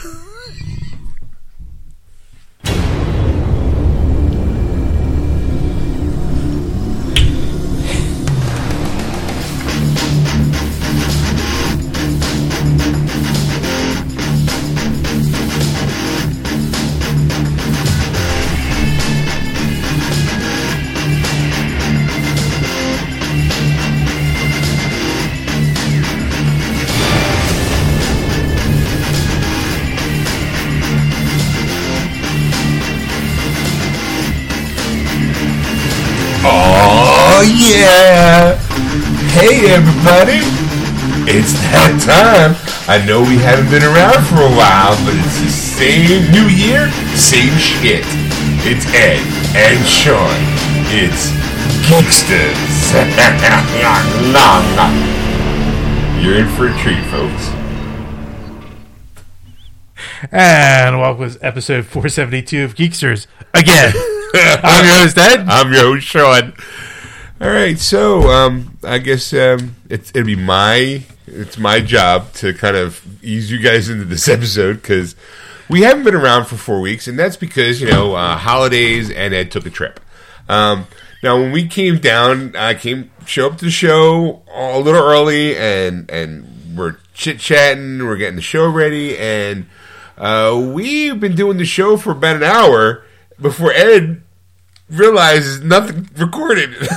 Hey everybody! It's that time. I know we haven't been around for a while, but it's the same new year, same shit. It's Ed and Sean. It's Geeksters. You're in for a treat, folks. And welcome to episode 472 of Geeksters again. I'm your host, Ed. I'm your host, Sean. All right, so um, I guess um, it's it'd be my it's my job to kind of ease you guys into this episode because we haven't been around for four weeks, and that's because you know uh, holidays and Ed took a trip. Um, now, when we came down, I came show up to the show a little early, and and we're chit chatting, we're getting the show ready, and uh, we've been doing the show for about an hour before Ed realizes nothing recorded.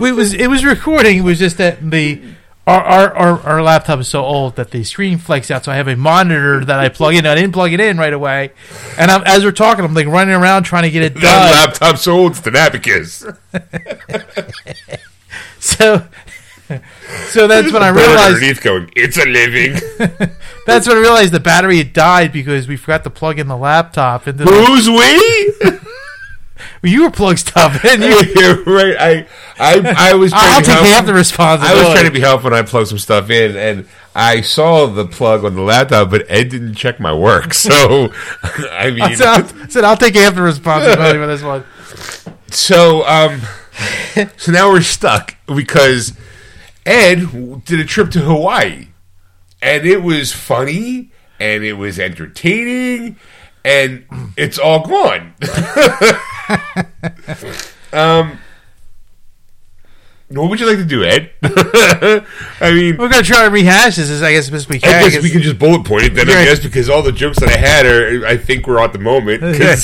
We was it was recording. It was just that the our, our, our, our laptop is so old that the screen flakes out. So I have a monitor that I plug in. I didn't plug it in right away, and I'm, as we're talking, I'm like running around trying to get it that done. laptop so old, it's an abacus. So so that's when I realized underneath going, it's a living. that's when I realized the battery had died because we forgot to plug in the laptop into the, Who's we? You were plug stuff in. You, right. I, I, I was. Trying I'll to take help- half the responsibility. I was trying to be helpful when I plugged some stuff in, and I saw the plug on the laptop, but Ed didn't check my work. So, I mean, I said, I'll, I said I'll take half the responsibility for this one. So, um, so now we're stuck because Ed did a trip to Hawaii, and it was funny and it was entertaining, and it's all gone. um, what would you like to do, Ed? I mean, We're gonna try to rehash this as I guess best we can. I guess we can just bullet point it then. I guess because all the jokes that I had are, I think, we're at the moment. Yeah,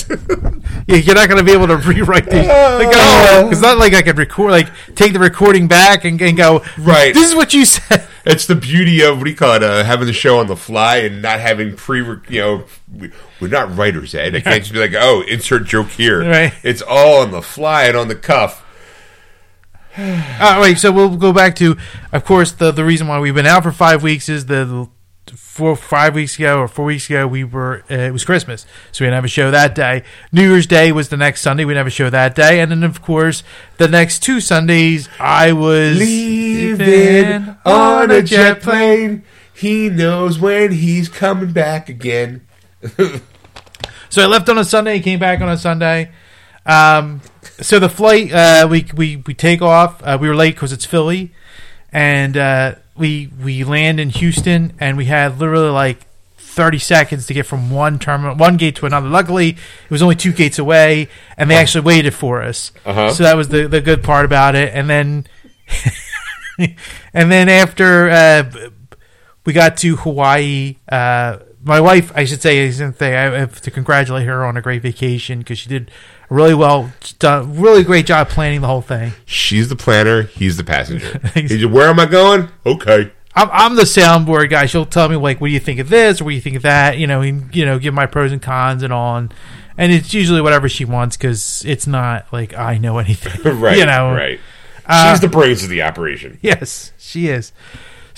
you're not going to be able to rewrite these. Like, oh, it's not like I could record, like take the recording back and, and go. Right. This is what you said. It's the beauty of what do you call it? Uh, having the show on the fly and not having pre. You know, we, we're not writers, Ed. I can't just be like, oh, insert joke here. Right. It's all on the fly and on the cuff. Uh, wait, so we'll go back to, of course, the the reason why we've been out for five weeks is the four five weeks ago or four weeks ago we were uh, it was Christmas, so we didn't have a show that day. New Year's Day was the next Sunday, we didn't have a show that day, and then of course the next two Sundays I was Leaving on a jet plane. He knows when he's coming back again. So I left on a Sunday, came back on a Sunday. Um, so the flight, uh, we we we take off. Uh, we were late because it's Philly, and uh, we we land in Houston, and we had literally like thirty seconds to get from one terminal, one gate to another. Luckily, it was only two gates away, and they actually waited for us. Uh-huh. So that was the the good part about it. And then, and then after uh, we got to Hawaii. Uh, my wife, I should say, isn't? I have to congratulate her on a great vacation because she did really well, done, really great job planning the whole thing. She's the planner. He's the passenger. He said, Where am I going? Okay. I'm, I'm the soundboard guy. She'll tell me like, "What do you think of this?" or "What do you think of that?" You know, and, you know, give my pros and cons and all. And, and it's usually whatever she wants because it's not like I know anything. right. You know, Right. Uh, She's the brains of the operation. Yes, she is.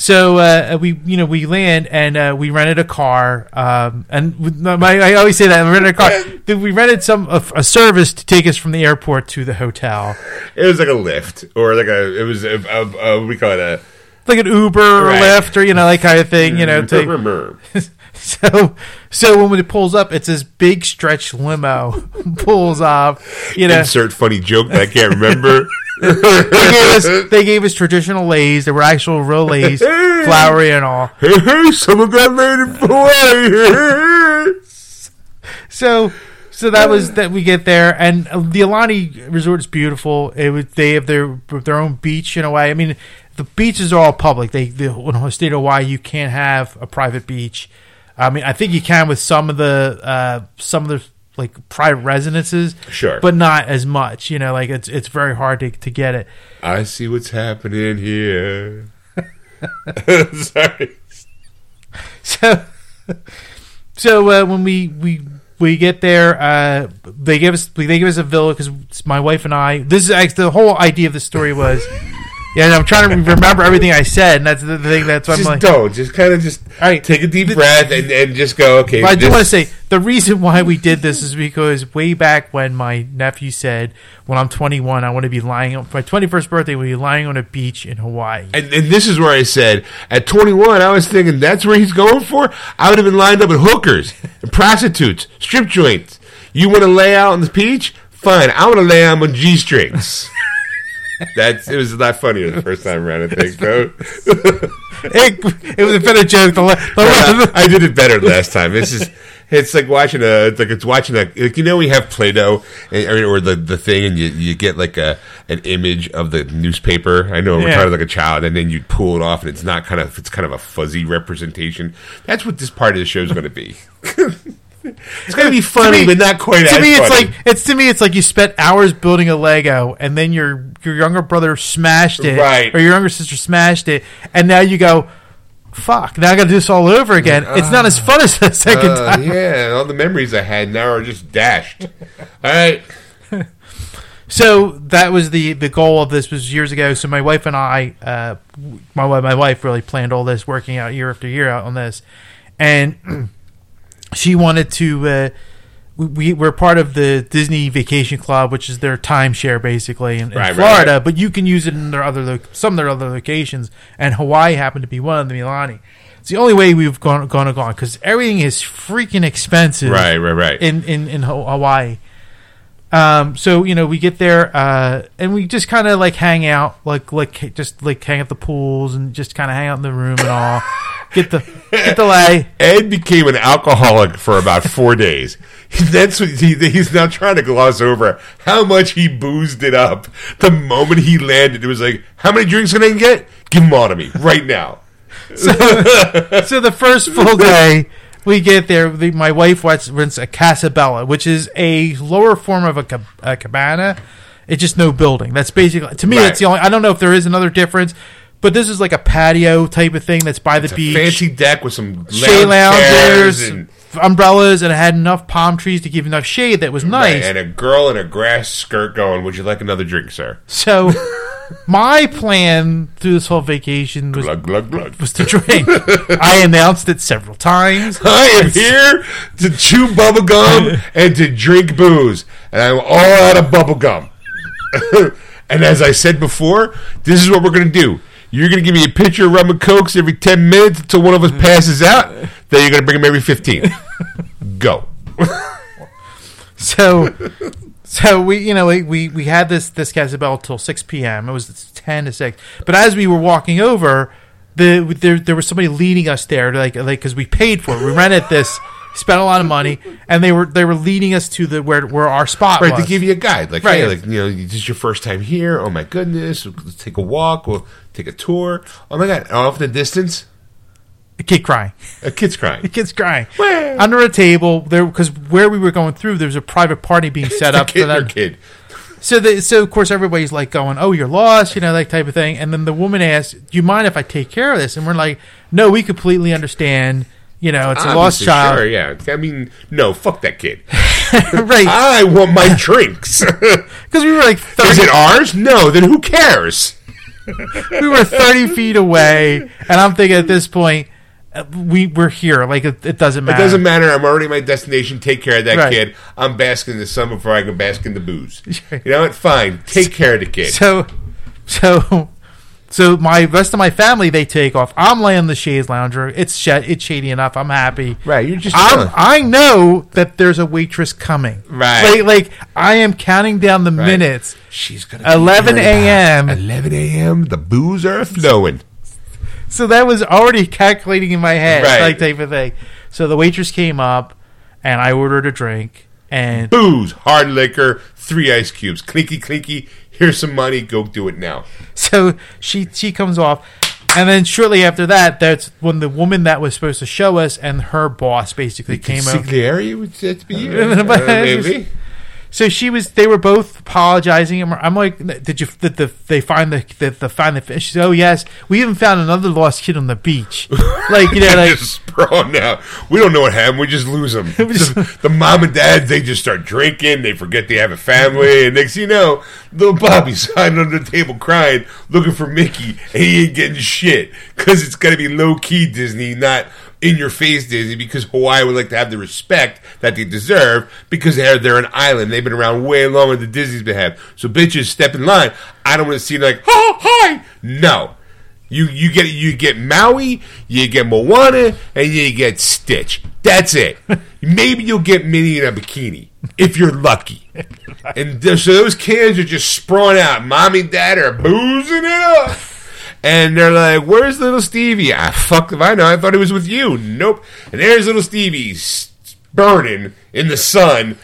So uh, we, you know, we land and uh, we rented a car. Um, and my, I always say that we rented a car. We rented some a, a service to take us from the airport to the hotel, It was like a Lyft, or like a. It was a. a, a what do we call it? A. like an Uber or Right. Lyft or you know, that kind of thing. You know, to, so so when it pulls up, it's this big stretch limo pulls off. You know, Insert funny joke that I can't remember. They gave us they gave us traditional leis. They were actual real leis, flowery and all. Hey, hey, someone got laid in Hawaii. So so that was that we get there, and the Aulani Resort is beautiful. It was, they have their their own beach in a way. I mean, the beaches are all public. They the in the state of Hawaii, you can't have a private beach. I mean, I think you can with some of the uh, some of the like private residences, Sure. but not as much. You know, like it's it's very hard to to get it. I see what's happening here. Sorry. So, so uh, when we we we get there, uh, they give us they give us a villa because my wife and I. This is actually the whole idea of the story was. Yeah, and I'm trying to remember everything I said, and that's the thing. That's why I'm Just like, don't. Just kind of just right. take a deep The- breath and, and just go, okay. But I do want to say the reason why we did this is because way back when my nephew said, "When I'm 21, I want to be lying on my 21st birthday, we'll be lying on a beach in Hawaii." And, and this is where I said, at 21, I was thinking that's where he's going for. I would have been lined up with hookers, and prostitutes, strip joints. You want to lay out on the beach? Fine. I want to lay out on G strings. That's it was not funny the first time around. I think, bro. it, it was a better joke. The, the, I did it better last time. This is it's like watching a it's like it's watching a like you know we have Play-Doh and, or, or the the thing and you, you get like a an image of the newspaper. I know we're Yeah. like a child and then you pull it off and it's not kind of it's kind of a fuzzy representation. That's what this part of the show is going to be. it's going to be funny, me- but not quite to as me, it's funny. like it's to me, it's like you spent hours building a Lego, and then your your younger brother smashed it, Right. or your younger sister smashed it, and now you go, "Fuck!" Now I got to do this all over again. it's not as fun as the second Uh, time. yeah, all the memories I had now are just dashed. All right. So that was the the goal of this was years ago. So my wife and I, uh, my my wife really planned all this, working out year after year out on this, and she wanted to. Uh, we- we we're part of the Disney Vacation Club, which is their timeshare basically in, Right, Florida, right. but you can use it in their other some of their other locations, and Hawaii happened to be one of the Milani. It's the only way we've gone gone gone because everything is freaking expensive Right, right, right. in in in Hawaii. Um, so you know, we get there uh, and we just kind of like hang out, like like just like hang at the pools and just kind of hang out in the room and all. Get the get the lei. Ed became an alcoholic for about four days. That's what he, he's now trying to gloss over how much he boozed it up. The moment he landed, it was like, "How many drinks can I get? Give them all to me right now." So the first full day we get there, the, my wife rents, rents a Casabella, which is a lower form of a, ca- a cabana. It's just no building. That's basically to me. Right. That's the only. I don't know if there is another difference, but this is like a patio type of thing that's by the It's beach. fancy deck with some shade lounge loungers, and, umbrellas, and it had enough palm trees to give enough shade that was nice. and a girl in a grass skirt going, "Would you like another drink, sir?" So, my plan through this whole vacation was Glug glug glug. was to drink. I announced it several times. I am here to chew bubble gum and to drink booze, and I'm all out of bubble gum. and as I said before, this is what we're going to do. You're going to give me a pitcher of rum and cokes every 10 minutes until one of us passes out. Then you're going to bring them every 15. Go. So, so we, you know, we, we, we had this this Casabella till six p.m. It was ten to six. But as we were walking over, the there there was somebody leading us there, like like because we paid for it. We rented this, spent a lot of money, and they were they were leading us to the where where our spot Right, was. to give you a guide. Like, Right. hey, like, you know, this is your first time here. Oh, my goodness. Let's take a walk. We'll take a tour. Oh, my God. Off in the distance, a kid crying. a kid's crying. The kid's crying Where? under a table there because where we were going through there was a private party being set up for or them. kid. So the, so of course everybody's like going, "Oh, you're lost," you know, that type of thing. And then the woman asks, "Do you mind if I take care of this?" And we're like, "No, we completely understand." You know, it's a lost child, Sure, yeah. I mean, no, fuck that kid. right? I want my drinks. Because we were like Is 30, it ours? No, then who cares? we were thirty feet away, and I'm thinking at this point, we we're here. Like it, it doesn't matter. It doesn't matter. I'm already at my destination. Take care of that Right. kid. I'm basking in the sun before I can bask in the booze. You know what? Fine. Take care of the kid. So, so, So my rest of my family they take off. I'm laying in the chaise lounger. It's sh- it's shady enough. I'm happy. Right, you're just I'm. I know that there's a waitress coming. Right. Like, like I am counting down the Right. minutes. She's gonna 11 a.m.. 11 a.m. The booze are flowing. So that was already calculating in my head, Right. like type of thing. So the waitress came up, and I ordered a drink, and Booze, hard liquor, three ice cubes, clinky clinky. Here's some money. Go do it now. so she she comes off, and then shortly after that, that's when the woman that was supposed to show us and her boss basically came over. Consigliere would that be Uh, maybe. So she was. They were both apologizing. I'm, I'm like, did you? Did the they find the the, the find the fish? She said, oh yes, we even found another lost kid on the beach. Like you know, like just sprawn out. We don't know what happened. We just lose them. the, the mom and dad, they just start drinking. They forget they have a family, and next thing you know, little Bobby's hiding under the table crying, looking for Mickey, and he ain't getting shit because it's to be low key Disney, not in your face Disney. Because Hawaii would like to have the respect that they deserve because they're they're an island. They've been around way longer than Disney's been have. So bitches step in line. I don't want to see like, oh hi, no. You you get you get Maui, you get Moana, and you get Stitch. That's it. Maybe you'll get Minnie in a bikini if you're lucky. And so those kids are just sprawling out. Mommy and dad are boozing it up. And they're like, "Where's little Stevie?" Ah, fuck if I know. I thought he was with you. Nope. And there's little Stevie burning in the sun,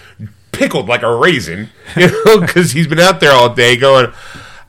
pickled like a raisin, you know, because he's been out there all day going.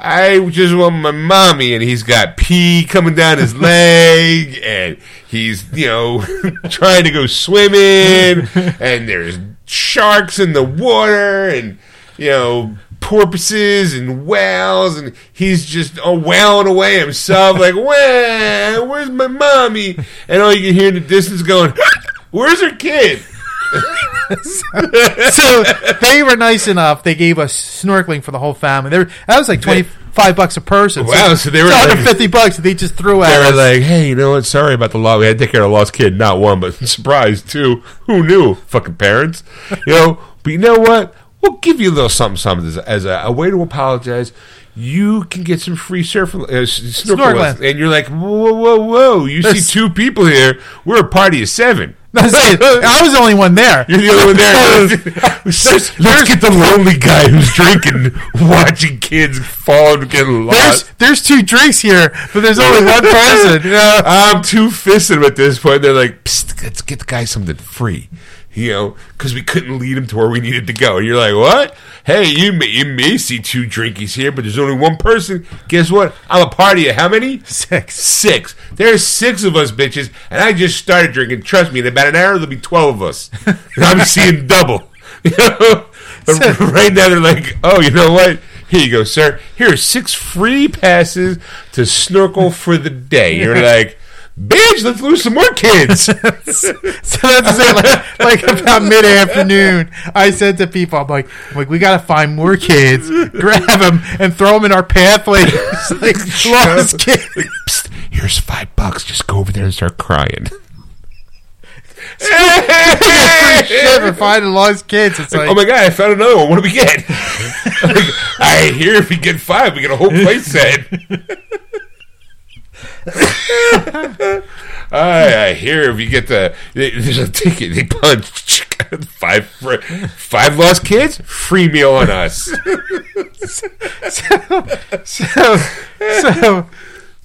I just want my mommy, and he's got pee coming down his leg, and he's you know trying to go swimming, and there's sharks in the water, and you know porpoises and whales, and he's just oh, wailing away himself like, "Wah, where's my mommy?" And all you can hear in the distance going, "Where's her kid?" so they were nice enough. They gave us snorkeling for the whole family. That was like twenty five bucks a person. Wow, so they were like- 150 bucks that they just threw at. They were like, "Hey, you know what? Sorry about the loss. We had to take care of a lost kid. Not one, but surprise two. Who knew? Fucking parents, you know. But you know what? We'll give you a little something, something as, as a, a way to apologize. You can get some free surf uh, Snorkeling. and you're like, whoa, whoa, whoa! You There's- see two people here. We're a party of seven. I was the only one there. You're the only one there. let's, let's get the lonely guy who's drinking, watching kids fall and get lost. There's there's two drinks here, but there's only one person. You know? I'm too fisted at this point. They're like, Psst, let's get the guy something free, you know, because we couldn't lead him to where we needed to go. And you're like, what? Hey, you may, you may see two drinkies here, but there's only one person. Guess what? I'm a party of how many? Six. Six. There's six of us bitches, and I just started drinking. Trust me, in about an hour there'll be twelve of us. And I'm seeing double. You know? But right now they're like, oh, you know what? Here you go, sir. Here are six free passes to snorkel for the day. You're like, bitch, let's lose some more kids. So that's it. Like, like about mid afternoon, I said to people, I'm like, I'm like, we got to find more kids, grab them, and throw them in our pathway. like lost kids. Psst, here's five bucks. Just go over there and start crying. Shit for finding lost kids. It's like, oh my god, I found another one. What do we get? Like, I hear if we get five, we get a whole place set. I, I hear if you get the there's a ticket, they punch five five lost kids, free meal on us. So so, so,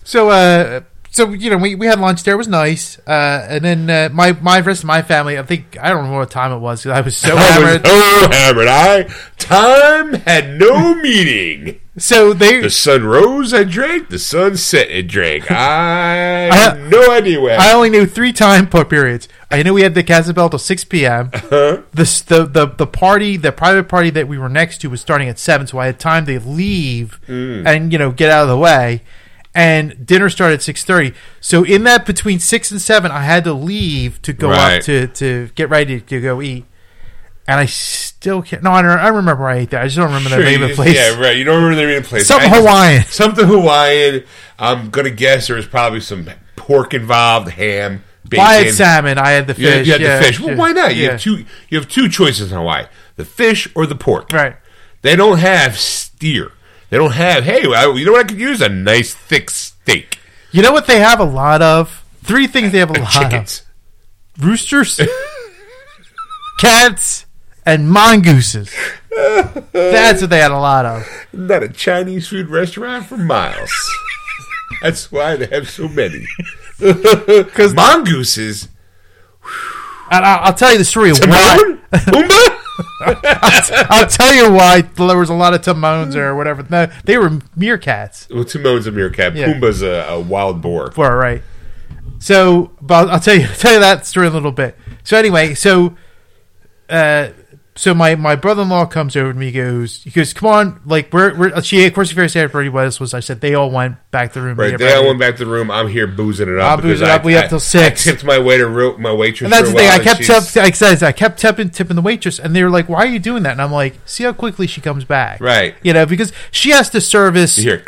so, uh, so you know, we, we had lunch there. It was nice, uh, and then uh, my my rest of my family. I think I don't know what time it was 'cause I was so I was so hammered. I time had no meaning. So they The sun rose, I drank. The sun set, I drank. I I- had no idea where. I only knew three time periods. I knew we had the Casabel till six p.m. The, the the the party, the private party that we were next to was starting at seven, so I had time to leave and you know get out of the way. And dinner started at six thirty. So in that between six and seven, I had to leave to go Right. up to to get ready to go eat. And I still can't. No, I, don't, I remember I ate that. I just don't remember Sure, the name of the place. Yeah, right. You don't remember the name of the place. Something I Hawaiian. Something Hawaiian. I'm gonna guess there was probably some pork involved, ham, bacon. I had salmon. I had the You had, fish. you had yeah, the fish. Well, why not? You yeah. have two. You have two choices in Hawaii: the fish or the pork. Right. They don't have steer. They don't have. Hey, I, you know what I could use? A nice thick steak. You know what they have a lot of? Three things they have a lot Chickens. of: roosters, cats, and mongooses. That's what they had a lot of. Not a Chinese food restaurant for miles. That's why they have so many. Because mongooses. And I'll, I'll tell you the story of why. Pumbaa? I'll tell you why there was a lot of Timons or whatever. No, they were meerkats. well, Timon's a meerkat. Yeah. Pumbaa's a, a wild boar. Well, right. So, but I'll tell you, I'll tell you that story in a little bit. So anyway, so, uh, so my, my brother in law comes over to me. Goes, he goes, come on, like we're, we're she of course the very sad part was was I said they all went back to the room. Right, they all went back to the room. I'm here boozing it up. I'm boozing it I- up. We up I- till six. I tipped my waiter, my waitress. And that's the thing. I kept tip, like I said, I kept tipping tipping the waitress, and they were like, "Why are you doing that?" And I'm like, "See how quickly she comes back." Right. You know, because she has to service. You hear,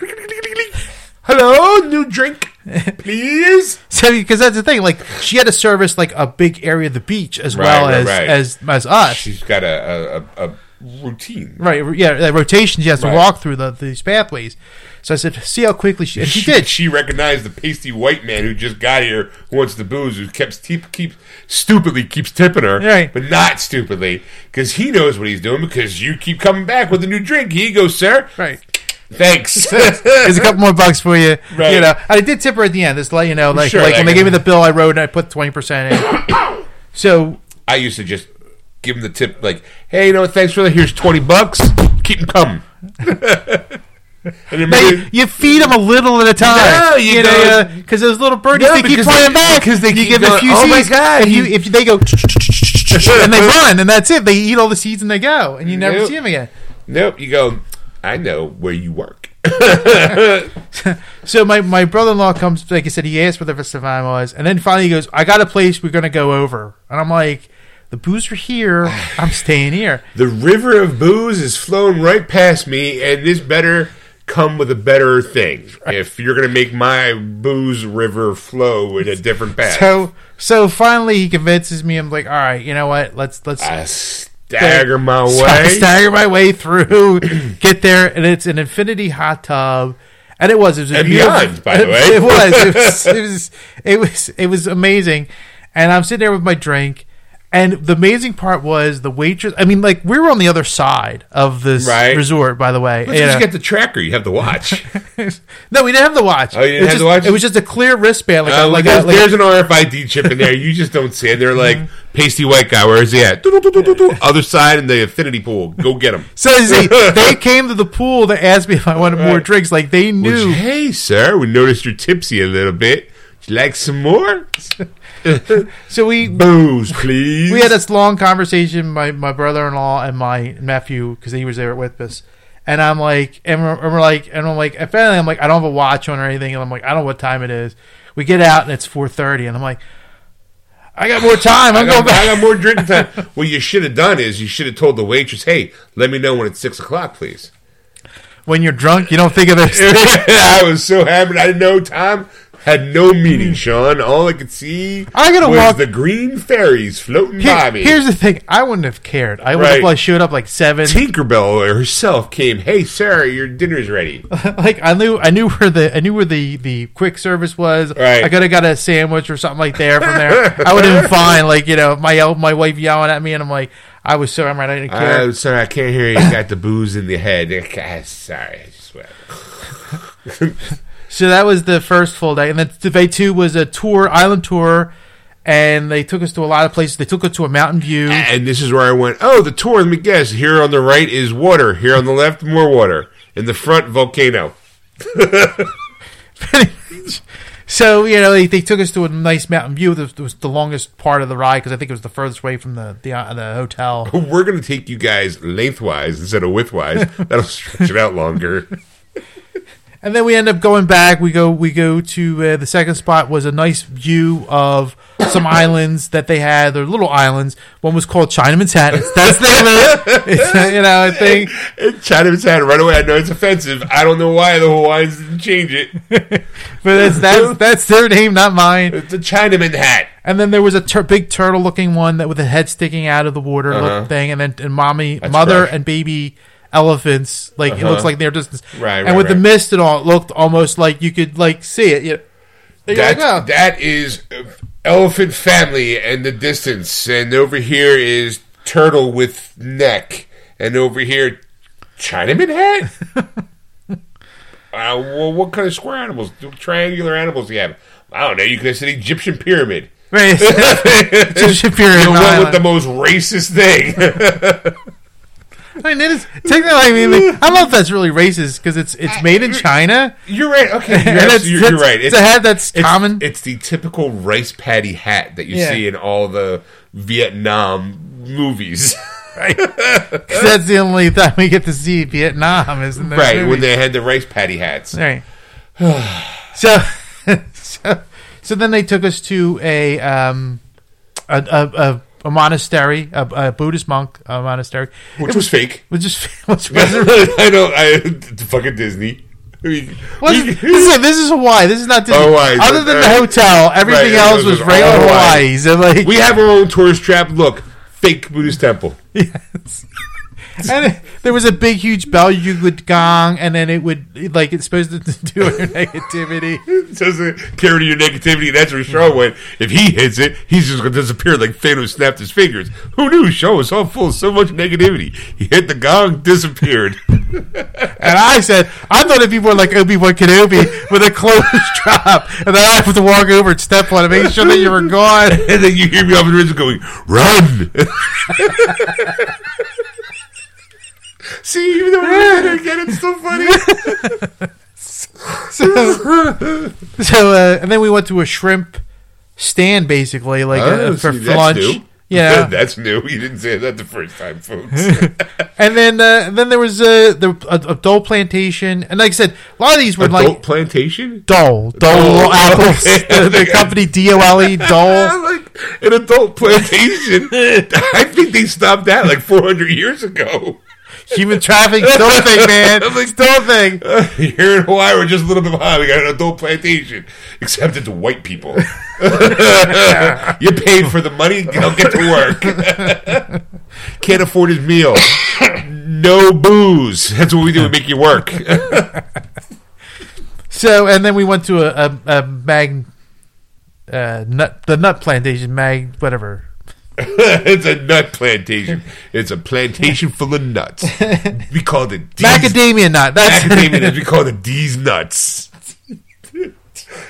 hello, new drink, please. So because that's the thing, like she had to service like a big area of the beach as Right, well right, as, right. as as us. She's got a, a, a, routine. Right, yeah, that rotation. She has to walk through the, these pathways. So I said, "See how quickly she." And she, did. She recognized the pasty white man who just got here, who wants the booze, who keeps keep, keep stupidly keeps tipping her, Right. but not stupidly, because he knows what he's doing. Because you keep coming back with a new drink. He goes, sir. right. Thanks. Here's a couple more bucks for you. Right. You know, I did tip her at the end. Just let you know, like, Sure, like when they gave me the bill, I wrote and I put twenty percent in. so I used to just give them the tip, like, "Hey, you know, thanks for that. Here's twenty bucks. Keep them coming." and then They, maybe- you feed them a little at a time. No, you know, go- because uh, those little birdies No, they keep because flying they- back. because they you keep give them a few "Oh my seeds. God, If you if they go and they run and that's it, they eat all the seeds and they go, and you never Nope. see them again. nope. You go. I know where you work. So my, my brother in law comes, like I said, he asked what the festival was, and then finally he goes, "I got a place we're gonna go over," and I'm like, "The booze are here. I'm staying here." The river of booze is flowing right past me, and this better come with a better thing. If you're going to make my booze river flow in a different path, So so finally he convinces me. I'm like, "All right, you know what? Let's let's." I stagger my So I way. stagger my way through, get there, and it's an infinity hot tub, and it was it was And beyond, by the way. It was it was it was it was it was amazing, and I'm sitting there with my drink, and the amazing part was the waitress. I mean, like we were on the other side of this Right. resort, by the way. Let's you just know. get the tracker. You have the watch. no, we didn't have the watch. Oh, you didn't it was have just, the watch? It was just a clear wristband, like Uh, a, like, there's, a, like there's an RFID chip in there. You just don't see it. They're like pasty white guy. Where is he at? Other side in the infinity pool. Go get him. So see, they came to the pool to ask me if I wanted more drinks. Like they knew. you- hey, sir, we noticed you're tipsy a little bit. Would you like some more? So we Booze, please. we had this long conversation, my my brother in law and my nephew, because he was there with us. And I'm like, and we're, and we're like, and I'm like, and finally, I'm like, I don't have a watch on or anything, and I'm like, I don't know what time it is. We get out and it's 4:30, and I'm like, I got more time. I I'm got, going back. I got more drinking time. What you should have done is you should have told the waitress, "Hey, let me know when it's six o'clock, please." When you're drunk, you don't think of this. I was so happy. I didn't know time had no meaning, hmm. Sean. All I could see I gotta was walk- the green fairies floating Here- by me. here's the thing: I wouldn't have cared. I would Right. have like showed up like seven. Tinkerbell herself came. Hey, Sarah, your dinner's ready. like I knew, I knew where the, I knew where the the quick service was. Right. I could have got a sandwich or something like there from there. I would have been fine. Like you know, my my wife yelling at me, and I'm like, I was so I'm right. I didn't care. I'm sorry, I can't hear you. You got the booze in the head. Sorry, I went. So that was the first full day, and then the day two was a tour, island tour, and they took us to a lot of places. They took us to a mountain view. And this is where I went. Oh, the tour. Let me guess. Here on the right is water. Here on the left, more water. In the front, volcano. so you know they, they took us to a nice mountain view. It was the longest part of the ride because I think it was the furthest away from the the, uh, the hotel. We're going to take you guys lengthwise instead of widthwise. That'll stretch it out longer. And then we end up going back. We go we go to uh, the second spot was a nice view of some islands that they had. They're little islands. One was called Chinaman's Hat. It's, that's the name. It's, you know, thing. Chinaman's hat right away. I know it's offensive. I don't know why the Hawaiians didn't change it. But that's that's that's their name, not mine. It's a Chinaman hat. And then there was a tur- big turtle looking one that with a head sticking out of the water Uh-huh. thing, and then and mommy, mother, fresh. and baby elephants. Like it Uh-huh. looks like near distance. Right, And right, with the mist and all, it looked almost like you could like see it. You know, That, like, oh. that is elephant family and the distance. And over here is turtle with neck. And over here, Chinaman hat? uh, well, what kind of square animals? Do triangular animals do you have? I don't know. You could have said Egyptian pyramid. Right. Egyptian pyramid You went with the most racist thing. I mean, it is technically. I mean, I don't know if that's really racist because it's it's made in China. you're right. Okay, you're, And it's- you're, you're right. It's a hat that's it's, common. It's the typical rice paddy hat that you Yeah. see in all the Vietnam movies. Right. 'Cause that's the only time we get to see Vietnam is in those right, when they had the rice paddy hats. Right. so, so, so then they took us to a um, a, a, a, a monastery, a, a Buddhist monk a monastery, Which was fake. which is which wasn't. I know. I fucking Disney. I mean, we- this, is, this is Hawaii. This is not Disney. Oh, Hawaii, Other than the hotel, everything Right, else was was regular Hawaii. Hawaii. So like, we have our own tourist trap. Look, fake Buddhist temple. Yes. and it- there was a big, huge bell you would gong, and then it would like it's supposed to do your negativity. It doesn't carry to your negativity. That's where Shaw went. If he hits it, he's just going to disappear like Thanos snapped his fingers. Who knew? Shaw was all full of so much negativity. He hit the gong, disappeared. And I said, I thought it'd be more like Obi Wan Kenobi with a closed drop, and then I have to walk over and step on it, make sure that you were gone. and then you hear me off the ridge going, "Run!" See, even though we're doing it again, it's still funny. So, so uh, and then we went to a shrimp stand, basically, like uh, Oh, for, see, for lunch. new. Yeah, that's new. You didn't say that the first time, folks. and then uh, then there was uh, the a, a Dole plantation, and like I said, a lot of these were Adult like plantation. Dole, Dole Dole, apples, the, the company D O L E Dole. like an adult plantation. I think they stopped that like 400 years ago. Human trafficking still a thing, man. I'm still a thing. Here in Hawaii, we're just a little bit behind. We got an adult plantation, except it's white people. you paid for the money, you don't get to work. Can't afford his meal. No booze. That's what we do. We make you work. So, and then we went to a, a, a mag, uh, nut, the nut plantation, mag, whatever. it's a nut plantation. It's a plantation full of nuts. We called it D's, Macadamia nut. That's macadamia nuts. We called it D's nuts.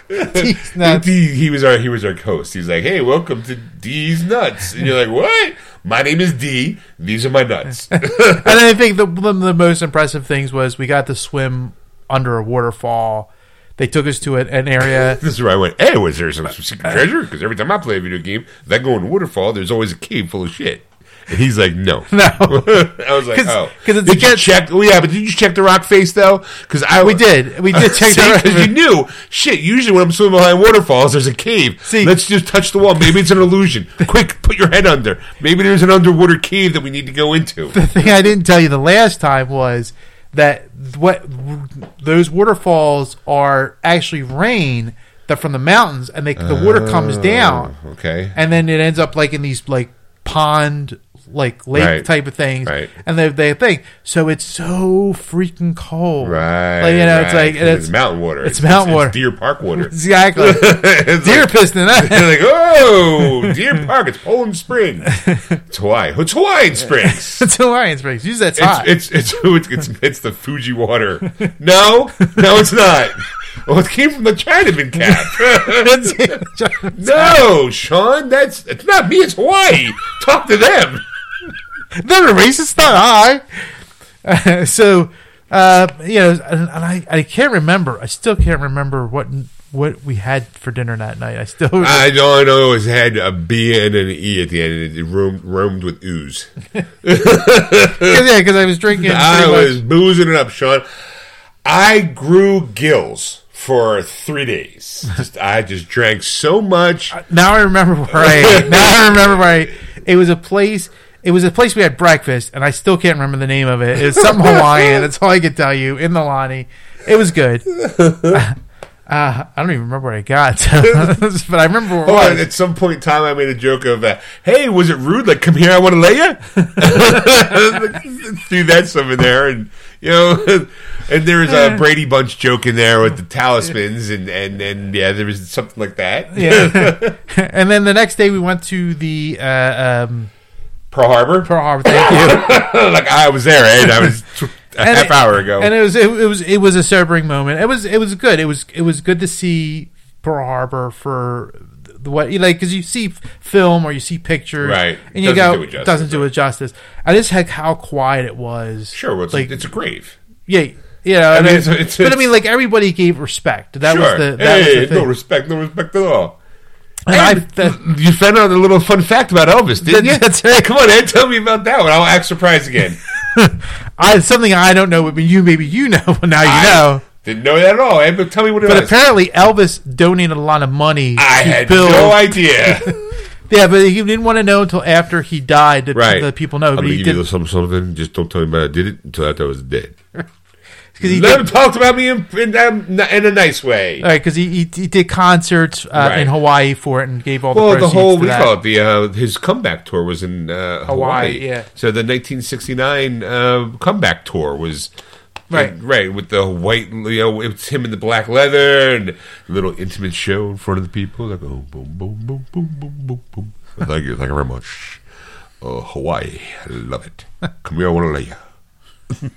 These nuts. D, he was our he was our host. He's like, "Hey, welcome to D's nuts," and you're like, "What? My name is D. These are my nuts." And I think the, one of the most impressive things was we got to swim under a waterfall. They took us to an, an area. this is where I went. Hey, was there some secret treasure? Because every time I play a video game, if I go in waterfall, there's always a cave full of shit. And he's like, "No." No. I was like, 'Cause- "Oh, 'cause it's did you check? Oh yeah, but did you check the rock face though? Because I We did. We did check the rock because you knew shit. Usually when I'm swimming behind waterfalls, there's a cave. See- let's just touch the wall. Maybe it's an illusion. Quick, put your head under. Maybe there's an underwater cave that we need to go into. The thing I didn't tell you the last time was that what those waterfalls are actually rain that from the mountains, and they, the water comes down. Oh, okay. and then it ends up like in these like pond like lake Right. type of things Right. and they they think so it's so freaking cold Right. like, you know it's like and it's, mountain water. it's mountain water. Deer Park water. exactly It's deer like- pissed in that They're like, oh, Deer Park. It's Poland Springs. It's Hawaii. It's Hawaiian Springs. it's Hawaiian Springs use that It's, it's it's it's it's the Fuji water. No, no, it's not. Well, it came from the Chinaman cap. no, Sean, that's it's not me. It's Hawaii. Talk to them. They're racist not I so uh you know and, and I I can't remember I still can't remember what what we had for dinner that night I still I don't know. It had a B and an E at the end. It roamed, roamed with ooze. Cause, yeah because I was drinking I pretty much- was boozing it up, Sean. I grew gills for three days. Just, I just drank so much. Now I remember right. now I remember right. It was a place. It was a place we had breakfast, and I still can't remember the name of it. It was something Hawaiian. That's all I can tell you. In the Lonnie, it was good. Uh, I don't even remember what I got, but I remember what Oh, at some point in time, I made a joke of, uh, "Hey, was it rude? Like, come here, I want to lay you." Threw that some in there, and you know, and there was a Brady Bunch joke in there with the talismans, and and and yeah, there was something like that. Yeah. and then the next day we went to the uh, um, Pearl Harbor, Pearl Harbor. Thank you. like I was there, eh? I was tw- a And half it- hour ago. and it was it, was it was a sobering moment. It was it was good. It was it was good to see Pearl Harbor for the what you like because you see film or you see pictures, Right. And you Doesn't go do it justice, doesn't do it justice. I just like how quiet it was. sure, well, it's, like it's a grave. yeah. You know, I mean, mean, it's- it's- but I mean, like everybody gave respect. That sure, was the that hey, was the no respect, no respect at all. And I, that- you found out a little fun fact about Elvis, didn't you? That's right. Come on, Ed, tell me about that one. I'll act surprised again. I something I don't know, but you maybe you know. But now you I know. Didn't know that at all. Ed, but tell me what it But was. apparently, Elvis donated a lot of money I had build. no idea. Yeah, but he didn't want to know until after he died. That right. the people know. I'm But he give did something. Just don't tell me I did it until after I was dead. Because he Let did him talk about me in, in, in a nice way. right because he, he he did concerts uh, Right. in Hawaii for it and gave all the well, the proceeds whole we that. call it the uh, his comeback tour was in uh, Hawaii. Hawaii, yeah. So the 1969 uh, comeback tour was Right. right with the white. You know, it's him in the black leather and a little intimate show in front of the people. Like oh, boom, boom, boom, boom, boom, boom, boom. Thank you, thank you very much. Uh, Hawaii, I love it. Come here, I want to lay you.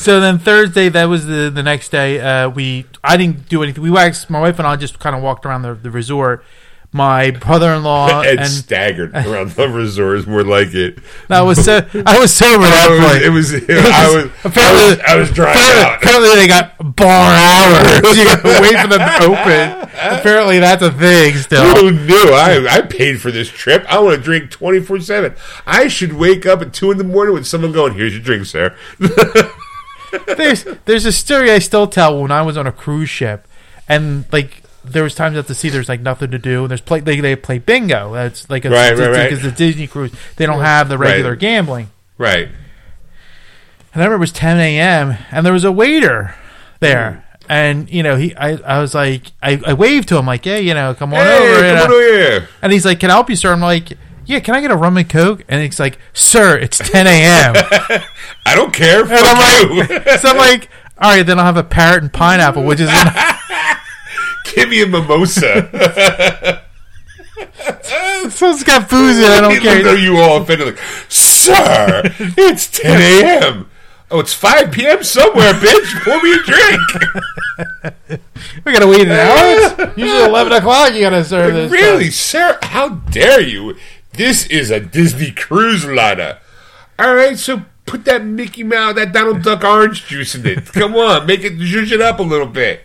So then Thursday, that was the the next day. Uh, we I didn't do anything. We waxed my wife and I just kind of walked around the, the resort. My brother in law Ed and staggered around the resort is more like it. I was so I was sober at that it, was, point. it was. I was. I was. apparently- I was drying Apparently, out. apparently they got bar hours. You got to wait for them to open. Apparently that's a thing still. Who knew? I I paid for this trip. I want to drink twenty four seven. I should wake up at two in the morning with someone going, "Here's your drink, sir." There's there's a story I still tell when I was on a cruise ship, and like there was times at the sea there's like nothing to do. And there's play they, they play bingo. That's like a Right, right, right. because the Disney cruise they don't have the regular Right. gambling. right. And I remember it was 10 a.m. and there was a waiter there. Mm. And you know, he, I, I was like, I, I waved to him like, "Hey, you know, come on Hey, over." you come on know. over here. And he's like, "Can I help you, sir?" I'm like, "Yeah, can I get a rum and coke?" And he's like, "Sir, it's 10 a.m." I don't care. And I'm like, so I'm like, "All right, then I'll have a parrot and pineapple, which is Give me a mimosa. so it's got booze in. it, I don't Even though care." you all offended, like, sir, it's ten a.m. Oh, it's five p.m. somewhere, bitch. Pour me a drink. We gotta wait an hour. It's usually 11 o'clock. You gotta serve this. Really, sir? How dare you? This is a Disney cruise liner. All right, so put that Mickey Mouse, that Donald Duck orange juice in it. Come on, make it zhuzh it up a little bit.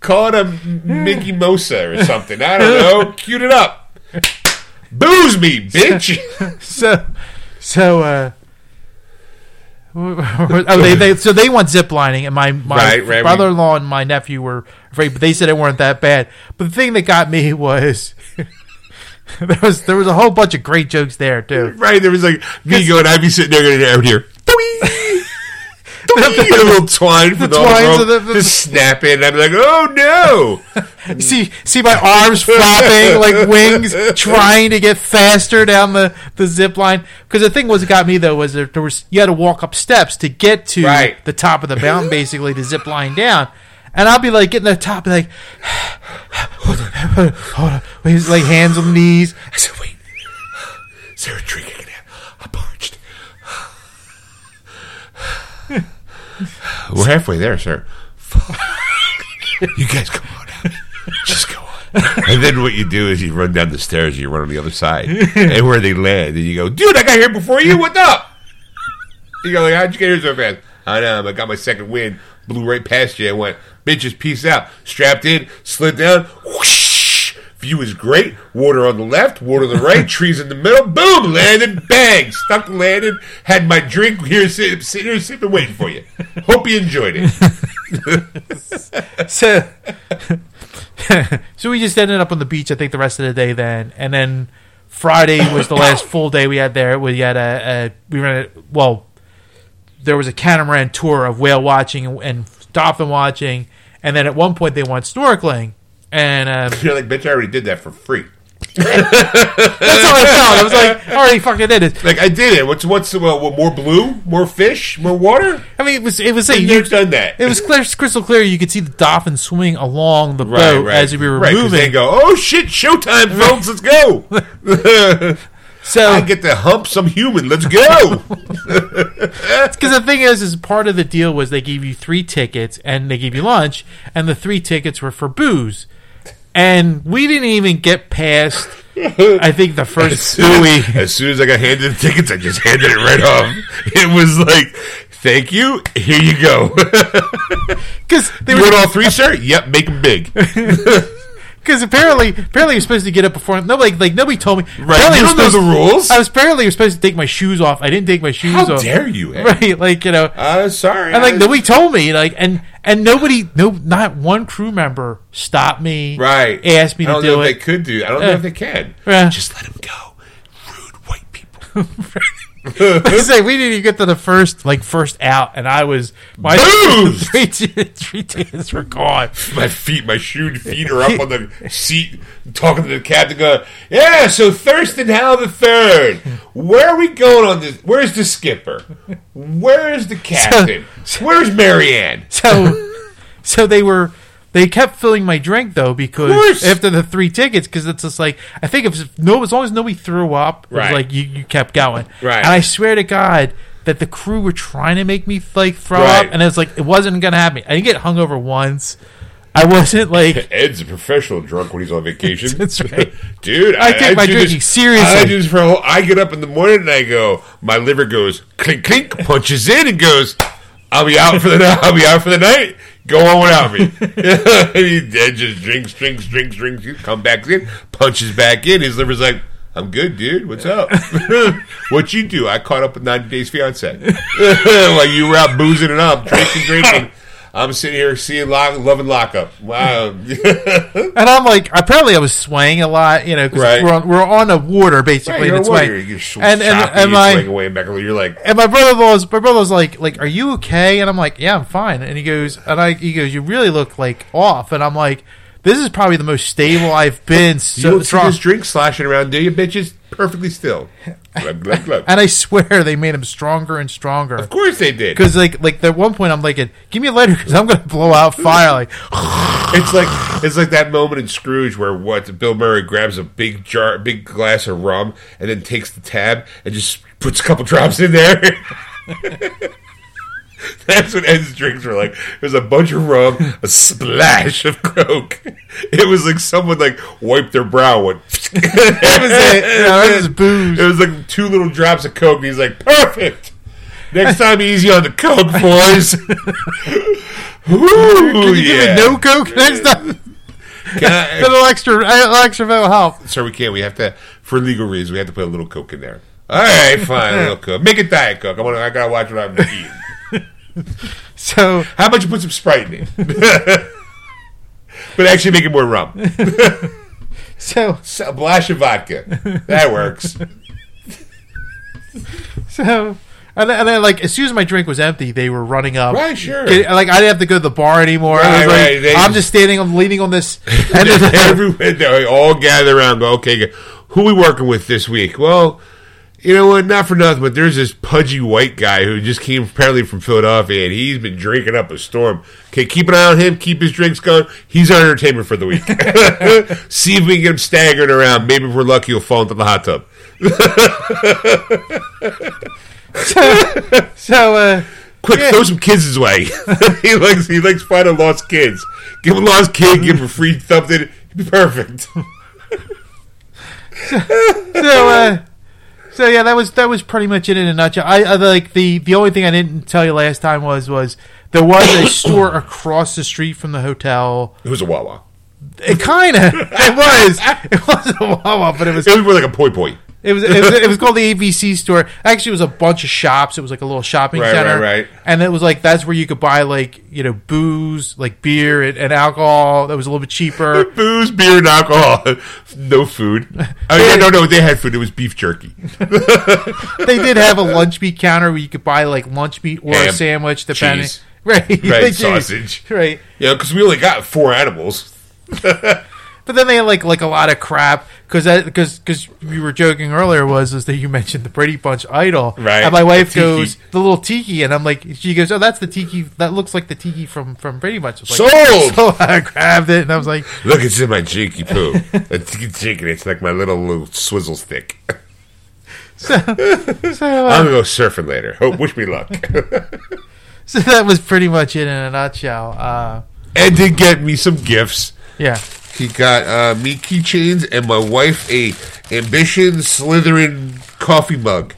Call it a Mickey Mosa or something. I don't know. Cute it up. Booze me, bitch. So, so, uh, oh, they, they, so they went ziplining, and my, my Right, right, brother in law and my nephew were afraid, but they said it weren't that bad. But the thing that got me was there was there was a whole bunch of great jokes there too. right, there was like me going, I'd be sitting there going out here. a little twine for The the, twines of the- the- just snap it, I'd be like, "Oh no!" See, see my arms flapping like wings, trying to get faster down the the zip line. Because the thing was, it got me though was there, there was you had to walk up steps to get to Right. the top of the mountain, basically to zip line down. And I'll be like getting to the top, be like, hold on, hold on, his like hands on the knees. I said, "Wait, is there a drink I can have? I'm parched." We're halfway there, sir. you guys come on out. Just go on. And then what you do is you run down the stairs and you run on the other side. and where they land, and you go, dude, I got here before you. What's up? You go like, how'd you get here so fast? I know. I got my second wind. Blew right past you. I went, bitches, peace out. Strapped in, slid down. Whoosh. View is great. Water on the left, water on the right, trees in the middle. Boom! Landed. Bang! Stuck landed. Had my drink here, sitting, sitting here, sipping, waiting for you. Hope you enjoyed it. So, so we just ended up on the beach. I think the rest of the day then, and then Friday was the last full day we had there. We had a, a we ran a, well, there was a catamaran tour of whale watching and dolphin watching, and then at one point they went snorkeling, and um, You're like, bitch, I already did that for free. that's how I felt. I was like, I already fucking did it. Like I did it. What's what's well, what, more blue, more fish, more water? I mean, it was it was a You've done that. It was clear, crystal clear. You could see the dolphin swimming along the right, boat right. as we were right, moving. They go, oh shit, showtime, folks, let's go. so I get to hump some human. Let's go. Because the thing is, is part of the deal was they gave you three tickets and they gave you lunch, and the three tickets were for booze, and we didn't even get past. I think the first buoy. as soon as I got handed the tickets, I just handed it right off. It was like, thank you. Here you go. Because they you were all three, sir? Yep, make them big. because apparently apparently you're supposed to get up before nobody like nobody told me. Right? Apparently You don't know the rules. I was apparently you're supposed to take my shoes off. I didn't take my shoes How off. dare you? eh? Right, like you know, Uh, sorry. and like I- nobody told me, like, and and nobody, no, not one crew member stopped me, Right. Asked me I to don't do know if they could do. I don't know if they can. Yeah. Just let them go. Rude white people. I say we didn't even get to the first like first out, and I was my three, tickets- three tickets were gone. my feet, my shoe feet are up on the seat, talking to the captain. Going, yeah. So Thurston Howell the third. Where are we going on this? Where's the skipper? Where's the captain? Where's Mary Ann? So, so they were they kept filling my drink though because after the three tickets because it's just like I think if no as long as nobody threw up, it was Right. like you you kept going. Right. And I swear to God. That the crew were trying to make me like throw Right. up, and it was like it wasn't gonna happen. I didn't get hungover once. I wasn't like Ed's a professional drunk when he's on vacation. That's right. Dude, I take my do drinking this- seriously. I do this for a whole, I get up in the morning and I go, my liver goes clink clink, punches in and goes, I'll be out for the night. I'll be out for the night. Go on without me. he Ed just drinks, drinks, drinks, drinks. He Come back in, punches back in. His liver's like, I'm good, dude. What's up? what you do? I caught up with 90 Days Fiance. While you were out boozing it up, drinking, drinking. I'm sitting here seeing lock, love and lockup. Wow. And I'm like, apparently I was swaying a lot, you know, because Right. we're, on, we're on the water basically. Right, you're and it's a swaying. warrior. You're sh- and and, and my away back. You're like, and my brother-in-law's my brother's like, like, are you okay? And I'm like, yeah, I'm fine. And he goes, and I he goes, you really look like off. And I'm like, this is probably the most stable I've been. you So don't see this drink sloshing around, do you, bitches? Perfectly still. Glug, glug, glug. And I swear they made him stronger and stronger. Of course they did. Because like like at one point I'm like, give me a lighter because I'm gonna blow out fire. Like It's like it's like that moment in Scrooge where what Bill Murray grabs a big jar, big glass of rum, and then takes the tab and just puts a couple drops in there. That's what Ed's drinks were like. It was a bunch of rum, a splash of coke. It was like someone like wiped their brow. Went. that was it. Know, it was booze. It was like two little drops of coke, and he's like, "Perfect." Next time, easy on the coke, boys. Ooh, Can you give yeah. me no coke next time? Can I- A little extra, a little extra mental health. Sir, we can't. We have to, for legal reasons, we have to put a little coke in there. All right, fine, a little coke. Make it diet coke. I want. I gotta watch what I'm eating. So How about you put some Sprite in it? but actually, make it more rum. so So, a blash of vodka. That works. so. And then, and then, like, as soon as my drink was empty, they were running up. Right, sure. Like, I didn't have to go to the bar anymore. I Right, like, right, they I'm just- standing, I'm leaning on this end of the Everywhere they all gather around. Go, okay, who we working with this week? Well, you know what? Not for nothing, but there's this pudgy white guy who just came apparently from Philadelphia, and he's been drinking up a storm. Okay, keep an eye on him. Keep his drinks going. He's our entertainment for the week. See if we can get him staggering around. Maybe if we're lucky, he'll fall into the hot tub. So, uh, Quick, Yeah. throw some kids his way. he likes he likes finding lost kids. Give him a lost kid. Give him a free something. He'd be perfect. so, uh, so yeah, that was that was pretty much it in a nutshell. I, I like the the only thing I didn't tell you last time was was there was a store across the street from the hotel. It was a Wawa. It kind of it was it wasn't a Wawa, but it was It was more like a poi poi. It was, it was it was called the ABC store. Actually, it was a bunch of shops. It was like a little shopping Right, center, right, right. And it was like that's where you could buy like you know booze, like beer and, and alcohol that was a little bit cheaper. Booze, beer, and alcohol. No food. Oh, yeah, no, no, they had food. It was beef jerky. they did have a lunch meat counter where you could buy like lunch meat or a sandwich, depending. cheese. right, right sausage. right. Yeah, because we only got four animals. But then they had like like a lot of crap because because because we were joking earlier was is that you mentioned the Brady Bunch idol, Right, And my wife the goes the little tiki, and I'm like, she goes, oh, that's the tiki that looks like the tiki from from Brady Bunch. I like, Sold. So I grabbed it and I was like, Look, it's in my jinky poo. it's jinky. It's like my little, little swizzle stick. so, so, I'm uh, gonna go surfing later. Hope, wish me luck. so that was pretty much it in a nutshell. Uh, and did get me some gifts. yeah, He got uh, me keychains and my wife a Ambition Slytherin coffee mug.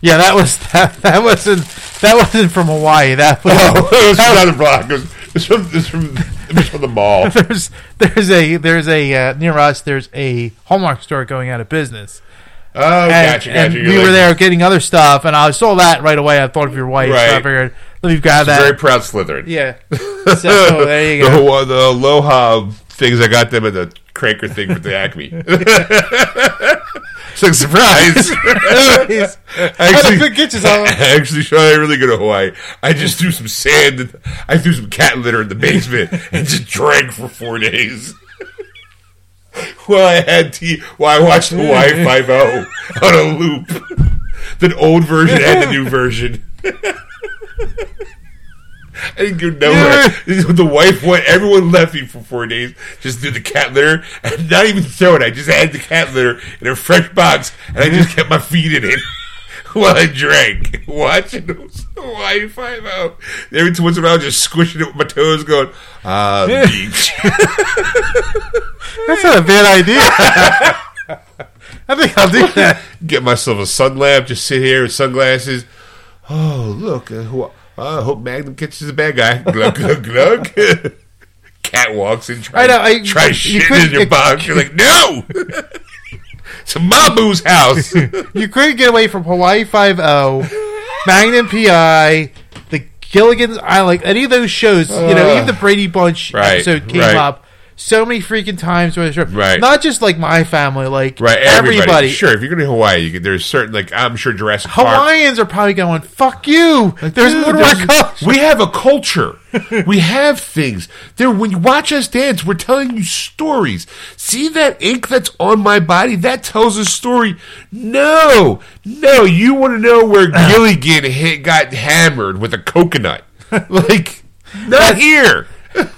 yeah, that was that that wasn't that wasn't from Hawaii. That was Oh, it was from the block. It was, it from, it was from, it from the mall. there's there's a there's a uh, near us there's a Hallmark store going out of business. Oh, and, gotcha, and gotcha. we You're were like- there getting other stuff, and I saw that right away. I thought of your wife, so I Right. figured let me grab that. Very proud Slytherin. yeah. So there you the, go. Hawa- the Aloha things, I got them at the cranker thing for the Acme. it's like, surprise. I actually, Good catches, Alan. I actually, Sean, I really go to Hawaii. I just threw some sand. in- I threw some cat litter in the basement and just drank for four days. While I had tea, while I watched Hawaii Five O oh on a loop, the old version and the new version. I didn't go nowhere. The wife went. Everyone left me for four days. Just did the cat litter and not even throw it. I just had the cat litter in a fresh box and I just kept my feet in it while I drank, watching Hawaii Five O. Every once in a while, just squishing it with my toes, going, "Ah, the beach." That's not a bad idea. I think I'll do that. Get myself a sun lamp. Just sit here with sunglasses. Oh, look! Uh, who, I hope Magnum catches a bad guy. Glug glug glug. Cat walks and try, I know, I- try couldn't- in your box. You're like, no. it's a Mabu's house. You couldn't get away from Hawaii Five O, Magnum PI, the Gilligan's Island, any of those shows. you know, uh, even the Brady Bunch Right, episode came right. up so many freaking times. Where Right. not just like my family, like right, everybody. everybody. Sure, if you're going to Hawaii, you could, there's certain like I'm sure Jurassic Park. Hawaiians are probably going, "Fuck you." There's Dude, more there's- culture. We have a culture. we have things. There, when you watch us dance, we're telling you stories. See that ink that's on my body? That tells a story. No, no, you want to know where Gilligan hit, got hammered with a coconut? Like, not here.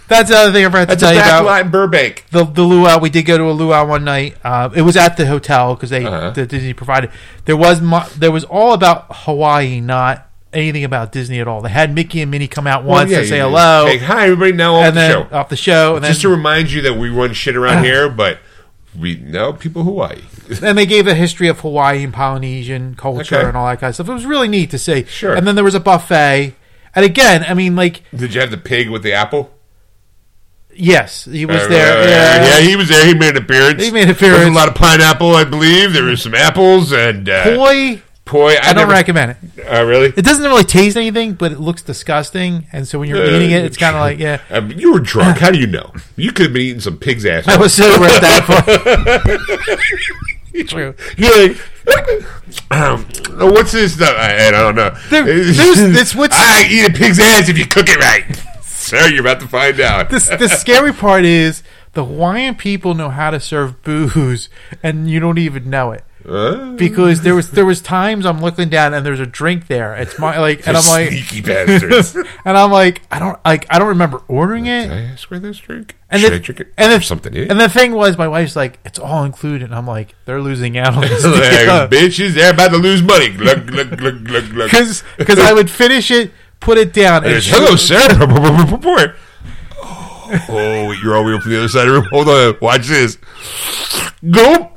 That's the other thing I forgot to That's a tell you back about. in Burbank. the the luau. We did go to a luau one night. Uh, it was at the hotel because they Uh-huh. the Disney provided. There was mo- there was all about Hawaii, not anything about Disney at all. They had Mickey and Minnie come out once to say hello, Hey, hi, everybody. Now off and the then show. off the show, and then Just to remind you that we run shit around here, but we know people Hawaii. and they gave the history of Hawaiian Polynesian culture Okay. and all that kind of stuff. It was really neat to see. Sure. And then there was a buffet, and again, I mean, like Did you have the pig with the apple? Yes, he was Uh, there. uh, yeah. yeah, he was there. He made an appearance. He made an There appearance. was a lot of pineapple, I believe. There was some apples and uh, Boy, poi. I, don't never- recommend it. Uh, really? It doesn't really taste anything, but it looks disgusting. And so when you're Uh, eating it, it's kind of like, yeah. I mean, you were drunk. How do you know? You could have been eating some pig's ass. I was sober at that point. True. You're like, um, what's this stuff? I, I don't know. There- this what's- I eat a pig's ass if you cook it right. Sir, you're about to find out. This, the scary part is the Hawaiian people know how to serve booze, and you don't even know it. Uh, Because there was there was times I'm looking down and there's a drink there. It's my like, and I'm like, sneaky bastards. and I'm like, I don't like, I don't remember ordering it. I ask where this drink? And Should the, I drink it? and the, something in it. and the thing was, my wife's like, it's all included, and I'm like, they're losing out on this like, bitches, they're about to lose money. Because because I would finish it, put it down, and Hello, sir. oh, you're all the way from the other side of the room. Hold on. Watch this. Go.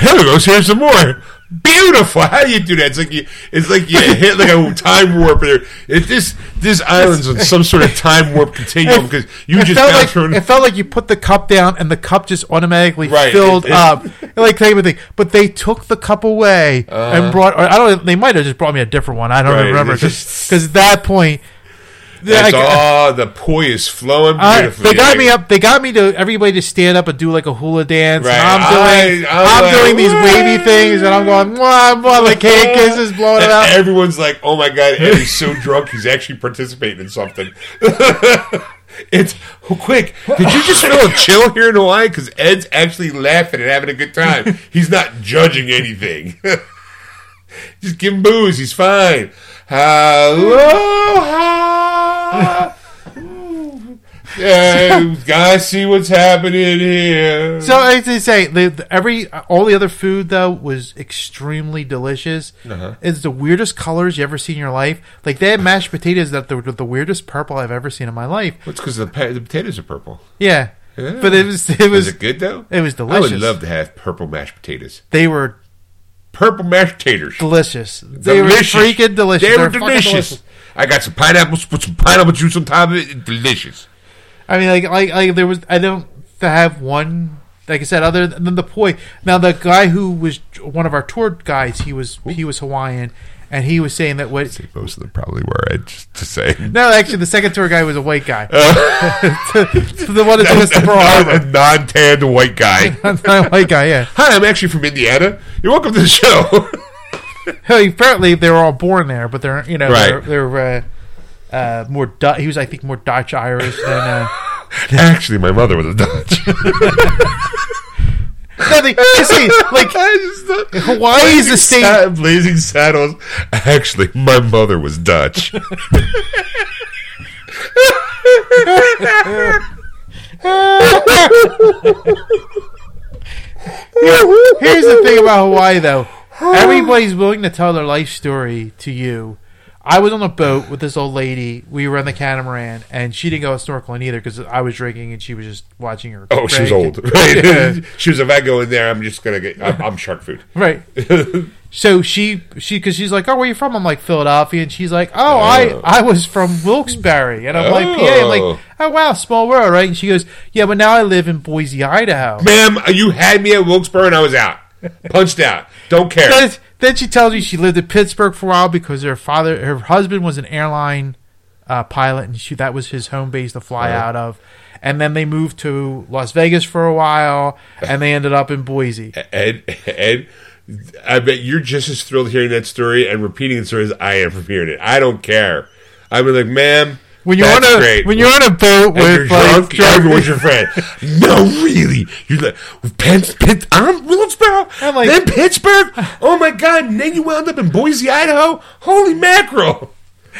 Here goes. Here's some more. Beautiful. How do you do that? It's like you. It's like you hit like a time warp there. It, this this island's on some sort of time warp continuum because you it just felt like it felt like you put the cup down and the cup just automatically Right, filled it- it- up, like type of thing. But they took the cup away and brought. Or I don't. They might have just brought me a different one. I don't Uh-huh. Right, remember because at that point. I- all the poi is flowing Uh, beautifully. they got me up. They got me to everybody to stand up and do like a hula dance. Right. I'm doing, I- I'm like, doing these wavy things, and I'm going, mwah, mwah, like hand kisses blowing it out. everyone's like, "Oh my god, Eddie's so drunk, he's actually participating in something." it's quick. Did you just feel a chill here in Hawaii? Because Ed's actually laughing and having a good time. He's not judging anything. just give him booze. He's fine. Hello. Yeah, guys, see what's happening here. So as they say, the, the- every all the other food though was extremely delicious. Uh-huh. It's the weirdest colors you ever seen in your life. Like they had mashed potatoes that were the weirdest purple I've ever seen in my life. What's because the, pa- the potatoes are purple? Yeah, Yeah. but it was it Was was it good though? it was delicious. I would love to have purple mashed potatoes. They were Purple mashed potatoes. delicious. They delicious. were freaking delicious. They were They're fucking delicious. I got some pineapples, put some pineapple juice on top of it. Delicious. I mean, like, like, like there was. I don't have one. Like I said, other than the poi. Now, the guy who was one of our tour guides, he was he was Hawaiian, and he was saying that what. Most of them probably were. I just to say. No, actually, the second tour guy was a white guy. the one that took us to Pearl a non-tanned white guy. Not a white guy, yeah. Hi, I'm actually from Indiana. You're welcome to the show. Apparently, they were all born there, but they're you know they're, they're uh, uh, more. Du- he was, I think, more Dutch Irish than. Uh, actually, my mother was a Dutch. no, they, see, like Hawaii is a state. Sa- Blazing Saddles. Actually, my mother was Dutch. Here's the thing about Hawaii, though. Everybody's willing to tell their life story to you. I was on a boat with this old lady. We were on the catamaran, and she didn't go snorkeling either because I was drinking and she was just watching her. Oh, she was old. Right. Yeah. she was. If I go in there, I'm just gonna get. I'm, I'm shark food. Right. So she she because she's like, oh, where you from? I'm like Philadelphia, and she's like, oh, I Oh. I was from Wilkes-Barre, and I'm like, Oh. PA. I'm like, oh wow, small world, right? And she goes, yeah, but now I live in Boise, Idaho. Ma'am, you had me at Wilkes-Barre and I was out. Punched out. Don't care. Then, then she tells me she lived in Pittsburgh for a while because her father, her husband was an airline uh, pilot, and she that was his home base to fly Uh-huh. out of. And then they moved to Las Vegas for a while, and they ended up in Boise. Ed, Ed, I bet you're just as thrilled hearing that story and repeating the story as I am from hearing it. I don't care. I'm like, ma'am, When you're that's on a great. when you're on a boat and you're with like, drunk, drunk- everyone's your friend. no, really. You're like, Penn, Penn, I'm Wilkesboro, I'm like- then Pittsburgh. Oh my God! And then you wound up in Boise, Idaho. Holy mackerel!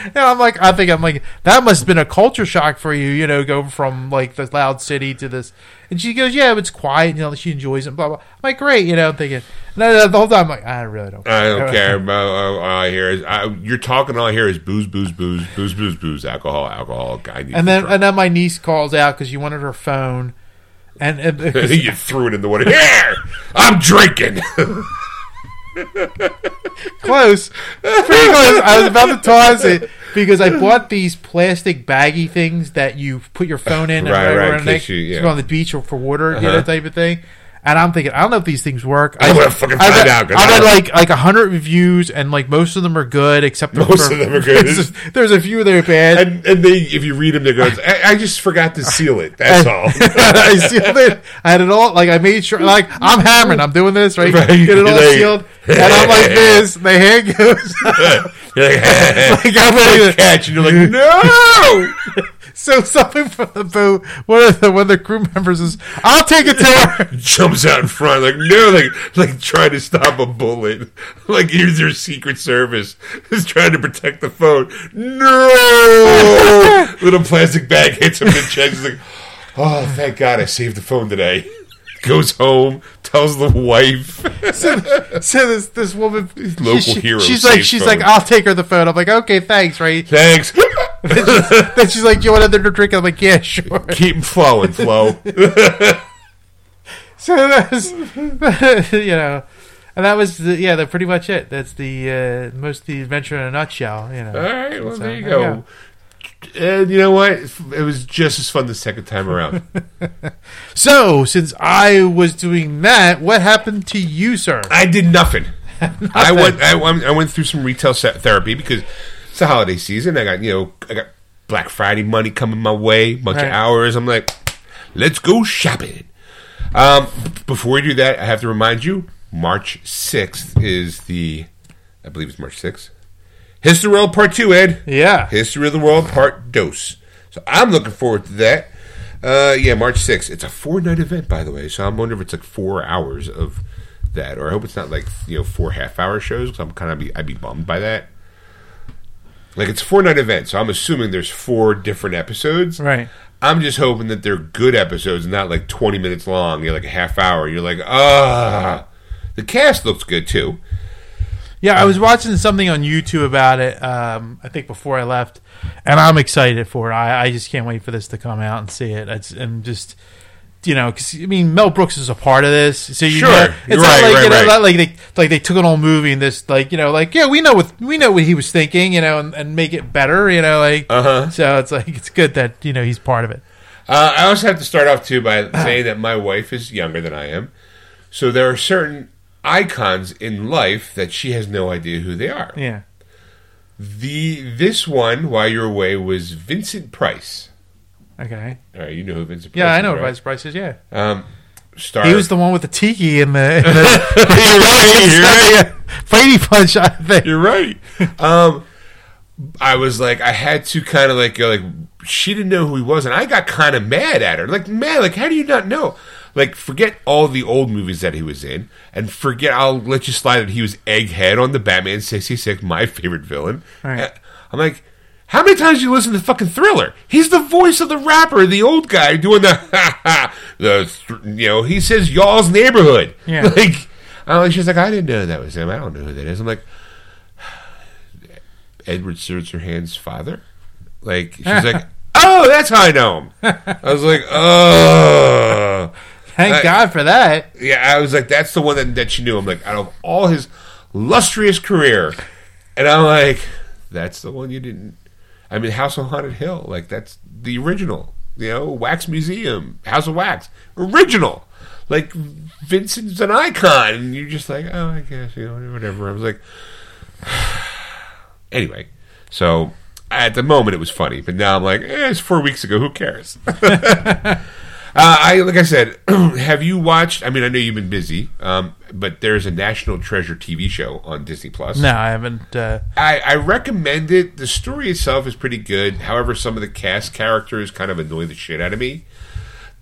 And I'm like, I think I'm like, that must have been a culture shock for you, you know, go from like the loud city to this. And she goes, yeah, it's quiet, you know, she enjoys it, blah, blah. I'm like, great, you know, I'm thinking, no, no, the whole time I'm like, I really don't I don't care. about uh, all I hear is I, you're talking. All I hear is booze, booze, booze, booze, booze, booze, alcohol, alcohol. I need And then, and then my niece calls out because she wanted her phone. And, and you threw it in the water. Here, I'm drinking. close, pretty close. I was about to toss it because I bought these plastic baggy things that you put your phone in and Right, right, and in they- case you- yeah. go on the beach or for water, you know, Uh-huh. type of thing. And I'm thinking, I don't know if these things work. I wanna fucking I find read, out, 'cause I I read like like a hundred reviews, and like most of them are good, except for- Most of them are good. There's, there's a few that are bad. and, and they, if you read them, they go, I, I just forgot to seal it. That's all. I sealed it. I had it all. Like I made sure. Like I'm hammering. I'm doing this right. Right. Get it all Like- sealed. And I'm like this. The hand goes. You're like, like I'm ready to- catch, and you're like, no. So something from the boat. One of the one of the crew members is, "I'll take it to her." Jumps out in front, like no, like like trying to stop a bullet. Like here's your Secret Service is trying to protect the phone. No, little plastic bag hits him in the chest. He's like, oh, thank God, I saved the phone today. Goes home, tells the wife. So, so this this woman, Local she- hero She's like, she's phone. like, "I'll take her the phone." I'm like, "Okay, thanks." Right. Thanks. then she's like, "Do you want another drink?" I'm like, "Yeah, sure." Keep flowing, Flo. So that's you know, and that was the, yeah, that's pretty much it. That's the uh, most the adventure in a nutshell. You know. All right, well So, there you go. And you know what? It was just as fun the second time around. So since I was doing that, what happened to you, sir? I did nothing. I went. I, went- I went through some retail therapy because it's the holiday season. I got you know I got Black Friday money coming my way, bunch Right. of hours. I'm like, let's go shopping. Um, before we do that, I have to remind you, March 6th is the, I believe it's March 6th. History of the World Part 2, Ed. Yeah. History of the World Part Dos. So I'm looking forward to that. Uh, yeah, March 6th. It's a four night event, by the way. So I'm wondering if it's like four hours of that, or I hope it's not like you know four half hour shows. Because I'm kind of be I'd be bummed by that. Like it's a four night event, so I'm assuming there's four different episodes. Right. I'm just hoping that they're good episodes, not like 20 minutes long. You're like a half hour. You're like, ah. The cast looks good too. Yeah, I was watching something on YouTube about it. Um, I think before I left, and I'm excited for it. I, I just can't wait for this to come out and see it. It's, I'm just, you know, because I mean, Mel Brooks is a part of this, so you Sure. know, it's You're not like right, you know, right. not like they like they took an old movie and this like you know like yeah we know what we know what he was thinking you know and, and make it better you know like Uh-huh. so it's like it's good that you know he's part of it. Uh, I also have to start off too by saying that my wife is younger than I am, so there are certain icons in life that she has no idea who they are. Yeah. The this one while you're away was Vincent Price. Okay. All right, you know who Vincent Price Yeah, I is, know right? Vice Price is. Yeah. Um, star. He was the one with the tiki in the, in the you're right. You're right. Brady Bunch. I think. You're right. Um, I was like, I had to kind of like go like, she didn't know who he was, and I got kind of mad at her. Like, man, like, how do you not know? Like, forget all the old movies that he was in, and forget. I'll let you slide that he was Egghead on the Batman '66, my favorite villain. Right. Uh, I'm like. How many times you listen to fucking Thriller? He's the voice of the rapper, the old guy doing the ha ha. The th- you know he says y'all's neighborhood. Yeah. Like, I'm like she's like I didn't know that was him. I don't know who that is. I'm like, Edward Scissorhands' father? Like, she's like, oh, that's how I know him. I was like, oh. Thank I- God for that. Yeah, I was like, that's the one that, that she knew. I'm like, out of all his lustrous career. And I'm like, that's the one you didn't. I mean, House on Haunted Hill, like, that's the original. You know, Wax Museum, House of Wax, original. Like, Vincent's an icon. And you're just like, oh, I guess, you know, whatever. I was like, anyway. So, at the moment, it was funny. But now I'm like, eh, it's four weeks ago. Who cares? Uh, I like I said, have you watched? I mean, I know you've been busy, um, but there's a National Treasure TV show on Disney Plus. No, I haven't. Uh, I, I recommend it. The story itself is pretty good. However, some of the cast characters kind of annoy the shit out of me.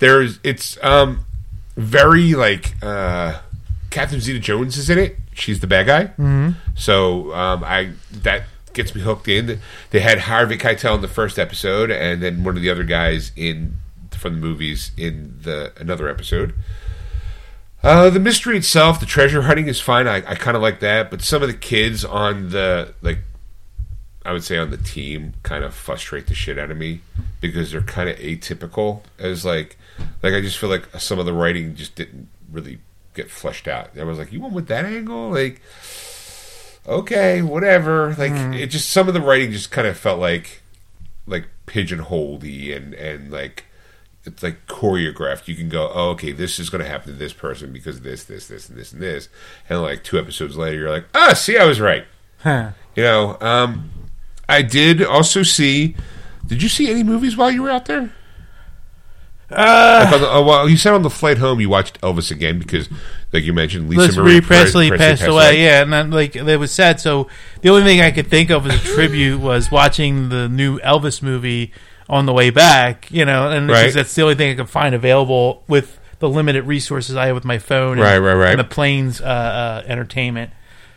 There's it's um very like uh, Catherine Zeta Jones is in it. She's the bad guy. Mm-hmm. So um, I that gets me hooked in. They had Harvey Keitel in the first episode, and then one of the other guys in from the movies in the another episode. Uh, the mystery itself, the treasure hunting is fine. I, I kind of like that, but some of the kids on the like, I would say on the team, kind of frustrate the shit out of me because they're kind of atypical. As like, like I just feel like some of the writing just didn't really get fleshed out. I was like, you went with that angle, like, okay, whatever. Like, it just some of the writing just kind of felt like, like pigeonholedy and and like it's like choreographed. You can go, oh, okay, this is going to happen to this person because of this, this, this, and this, and this. And like two episodes later, you're like, ah, see, I was right. huh. You know, um, I did also see. Did you see any movies while you were out there? Uh, Like the, oh, well, you said on the flight home you watched Elvis again because, like you mentioned, Lisa Marie Marie Presley, Pre- passed, away. Yeah, and then like it was sad. So the only thing I could think of as a tribute was watching the new Elvis movie on the way back. You know, and Right. that's the only thing I could find available with the limited resources I have with my phone. And, Right, right, right. And the plane's uh, uh, entertainment.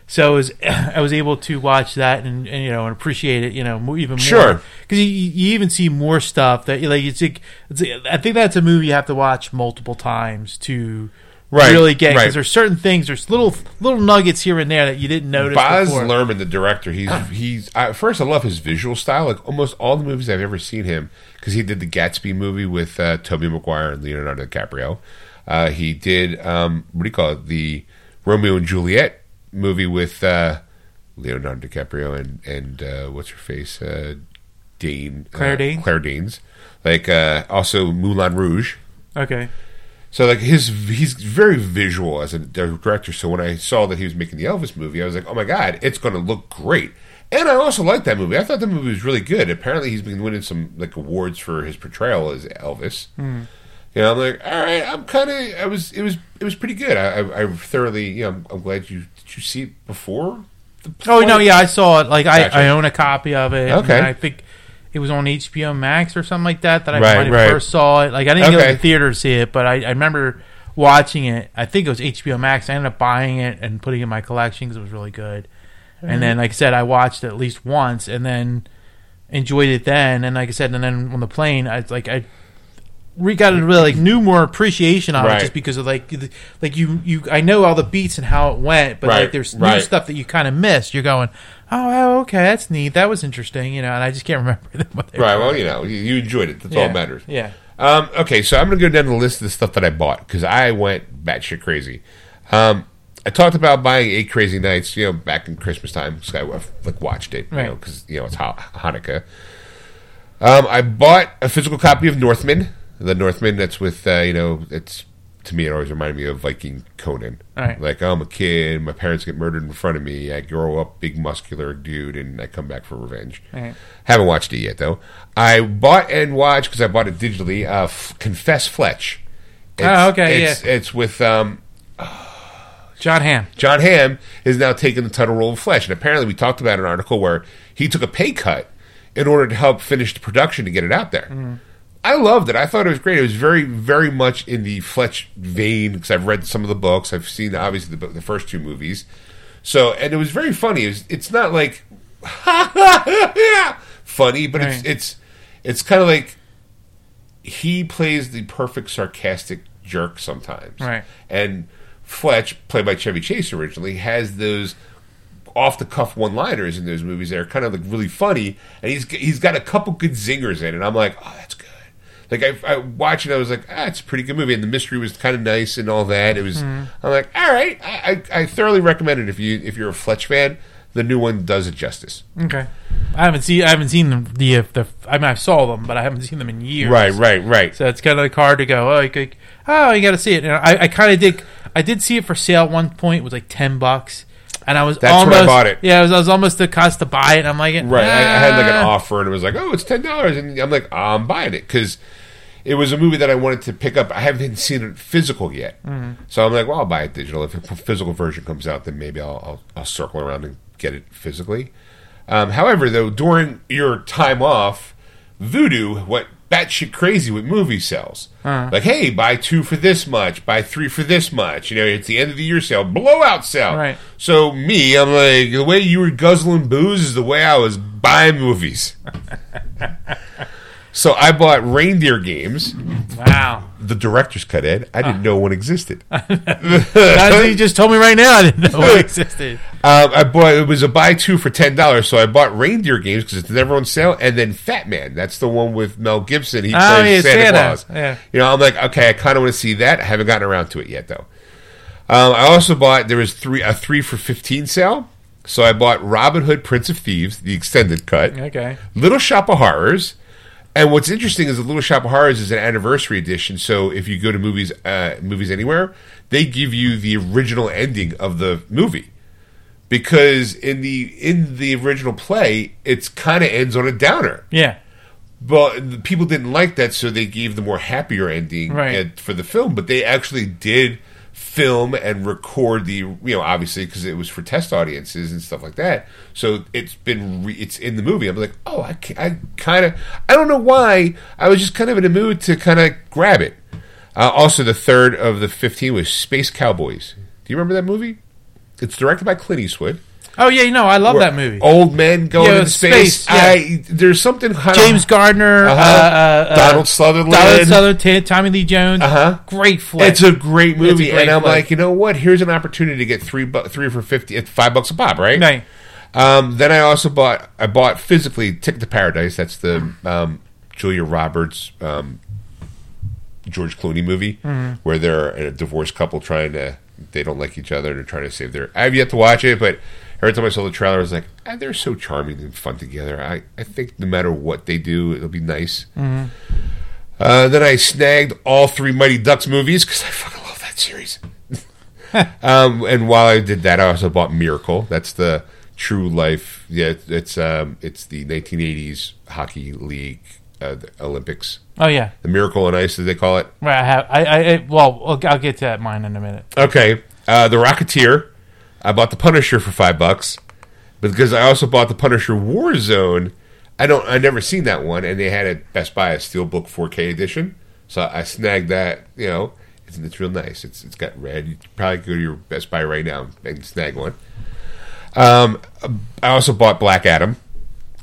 So I was, I was able to watch that and, and you know and appreciate it you know even more Sure. because you, you even see more stuff that like it's, like, it's I think that's a movie you have to watch multiple times to Right, really get because right. there's certain things there's little little nuggets here and there that you didn't notice Baz before. Luhrmann, the director, he's he's I, first. I love his visual style. Like almost all the movies I've ever seen him, because he did the Gatsby movie with uh, Tobey Maguire and Leonardo DiCaprio. Uh, he did um, what do you call it? The Romeo and Juliet movie with uh, Leonardo DiCaprio and and uh, what's her face, uh, Dane, Claire uh, Danes? Claire Danes. Like uh, also Moulin Rouge. okay So like his he's very visual as a director. So when I saw that he was making the Elvis movie, I was like, oh my god, it's going to look great. And I also liked that movie. I thought the movie was really good. Apparently, he's been winning some like awards for his portrayal as Elvis. Hmm. You know, I'm like, all right, I'm kind of, I was, it was, it was pretty good. I, I, I thoroughly, you know, I'm, I'm glad you did you see it before. The Oh no, yeah, I saw it. Like I, Gotcha. I own a copy of it. Okay. and I think it was on HBO Max or something like that. That I Right, right. first saw it. Like I didn't go to the theater to see it, but I, I remember watching it. I think it was HBO Max. I ended up buying it and putting it in my collection because it was really good. And mm-hmm. then, like I said, I watched it at least once, and then enjoyed it then. And like I said, and then on the plane, I like I re got a really like new more appreciation on Right. it just because of like the- like you you I know all the beats and how it went, but Right, like there's new right. stuff that you kind of missed. You're going, oh, oh, okay, that's neat. That was interesting, you know. And I just can't remember what they Right. were. Well, you know, you, you enjoyed it. That's yeah. all that matters. Yeah. Um, okay, so I'm going to go down the list of the stuff that I bought because I went batshit crazy. Um, I talked about buying Eight Crazy Nights, you know, back in Christmas time. I like watched it, you Right. know, because you know it's Ha- Hanukkah. Um, I bought a physical copy of Northman, the Northman that's with uh, you know, it's to me it always reminded me of Viking Conan. Right. Like I'm a kid, my parents get murdered in front of me. I grow up big muscular dude, and I come back for revenge. Right. Haven't watched it yet though. I bought and watched because I bought it digitally. Uh, F- Confess Fletch. It's, Oh, okay, It's, it's with um, Jon Hamm. Jon Hamm is now taking the title role of Fletch, and apparently we talked about an article where he took a pay cut in order to help finish the production to get it out there. I loved it. I thought it was great. It was very, very much in the Fletch vein because I've read some of the books. I've seen obviously the, the first two movies. So, and it was very funny. It was, it's not like funny, but Right. it's it's it's kind of like he plays the perfect sarcastic jerk sometimes. Right. And Fletch, played by Chevy Chase originally, has those off the cuff one liners in those movies that are kind of like really funny, and he's he's got a couple good zingers in, and I'm like, oh, that's good. Like I, I watched it, I was like, ah, it's a pretty good movie, and the mystery was kind of nice and all that. It was, I'm like, all right, I, I, I thoroughly recommend it if you if you're a Fletch fan. The new one does it justice. Okay. I haven't seen I haven't seen them the uh, the I mean I saw them, but I haven't seen them in years. Right, right, right. So it's kind of like hard to go. Oh, you could, oh, you got to see it. And I, I kind of did. I did see it for sale at one point. It was like ten bucks, and I was That's when I almost bought it. Yeah, I was, I was almost the cost to buy it. And I'm like, Right. I, I had like an "Ah." offer, and it was like, oh, it's ten dollars, and I'm like, I'm buying it because it was a movie that I wanted to pick up. I haven't seen it physical yet, so I'm like, well, I'll buy it digital. If a physical version comes out, then maybe I'll I'll, I'll circle around and get it physically. Um, however, though, during your time off, Vudu went batshit crazy with movie sales. Like, hey, buy two for this much, buy three for this much. You know, it's the end of the year sale, blowout sale. Right. So me, I'm like, the way you were guzzling booze is the way I was buying movies. so I bought Reindeer Games, Wow. the director's cut. Ed, I didn't know one existed. um, you just told me right now. I didn't know it existed. I bought it was a buy two for ten dollars. So I bought Reindeer Games because it's never on sale, and then Fat Man. That's the one with Mel Gibson. He Oh, plays yeah, Santa, Santa. Claus. Yeah. You know, I'm like, okay, I kind of want to see that. I haven't gotten around to it yet, though. Um, I also bought there was three a three for fifteen sale. So I bought Robin Hood, Prince of Thieves, the extended cut. Okay. Little Shop of Horrors. And what's interesting is the Little Shop of Horrors is an anniversary edition. So if you go to movies, uh, movies anywhere, they give you the original ending of the movie because in the in the original play, it's kind of ends on a downer. Yeah. But the people didn't like that, so they gave the more happier ending Right. for the film. But they actually did film and record the, you know, obviously because it was for test audiences and stuff like that. So it's been, re- it's in the movie. I'm like, oh, I, I kind of, I don't know why. I was just kind of in a mood to kind of grab it. Uh, also, the third of the 15 was Space Cowboys. Do you remember that movie? It's directed by Clint Eastwood. Oh yeah, you know I love that movie. Old men going Yeah, into space. space, yeah. I there's something kind James Garner, Uh-huh. uh, uh, uh, Donald Sutherland. Donald Sutherland, Tommy Lee Jones. Uh-huh. Great flick. It's a great movie, great and I'm flick. like, you know what? Here's an opportunity to get three bu- three for fifty, it's five bucks a pop, right? Right. Um, then I also bought I bought physically Ticket to Paradise. That's the um, Julia Roberts, um, George Clooney movie Mm-hmm. where they're a divorced couple trying to they don't like each other and they're trying to save their. I have yet to watch it, but every time I saw the trailer, I was like, ah, they're so charming and fun together. I I think no matter what they do, it'll be nice. Mm-hmm. Uh, then I snagged all three Mighty Ducks movies because I fucking love that series. um, and while I did that, I also bought Miracle. That's the true life. Yeah, it's um, it's the 1980s hockey league, uh, the Olympics, Oh yeah, the Miracle on Ice, as they call it. right. I have. I. I, well, I'll, I'll get to that mine in a minute. Okay, uh, the Rocketeer. I bought the Punisher for five bucks, because I also bought the Punisher Warzone, I don't. I never seen that one, and they had at Best Buy a Steelbook 4K edition, so I snagged that. You know, it's, it's real nice. It's it's got red. You probably go to your Best Buy right now and snag one. Um, I also bought Black Adam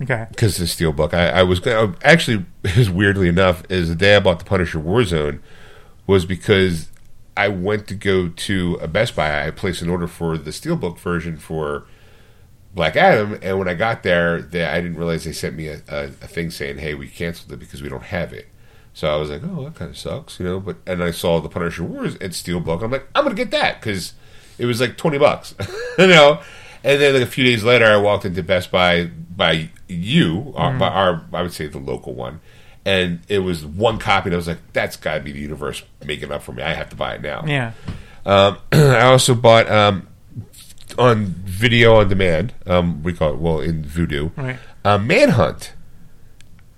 Okay. because the Steelbook. I, I was actually, weirdly enough, is the day I bought the Punisher Warzone was because I went to go to a Best Buy. I placed an order for the Steelbook version for Black Adam, and when I got there, they, I didn't realize they sent me a, a, a thing saying, "Hey, we canceled it because we don't have it." So I was like, "Oh, that kind of sucks," you know. But and I saw the Punisher Wars at Steelbook. I'm like, "I'm gonna get that" because it was like twenty bucks, you know. And then like a few days later, I walked into Best Buy by you, our, by our I would say the local one, and it was one copy. And I was like, "That's got to be the universe making up for me. I have to buy it now." Yeah. Um, I also bought um, on video on demand. Um, we call it well in Vudu. Right. Uh, Manhunt.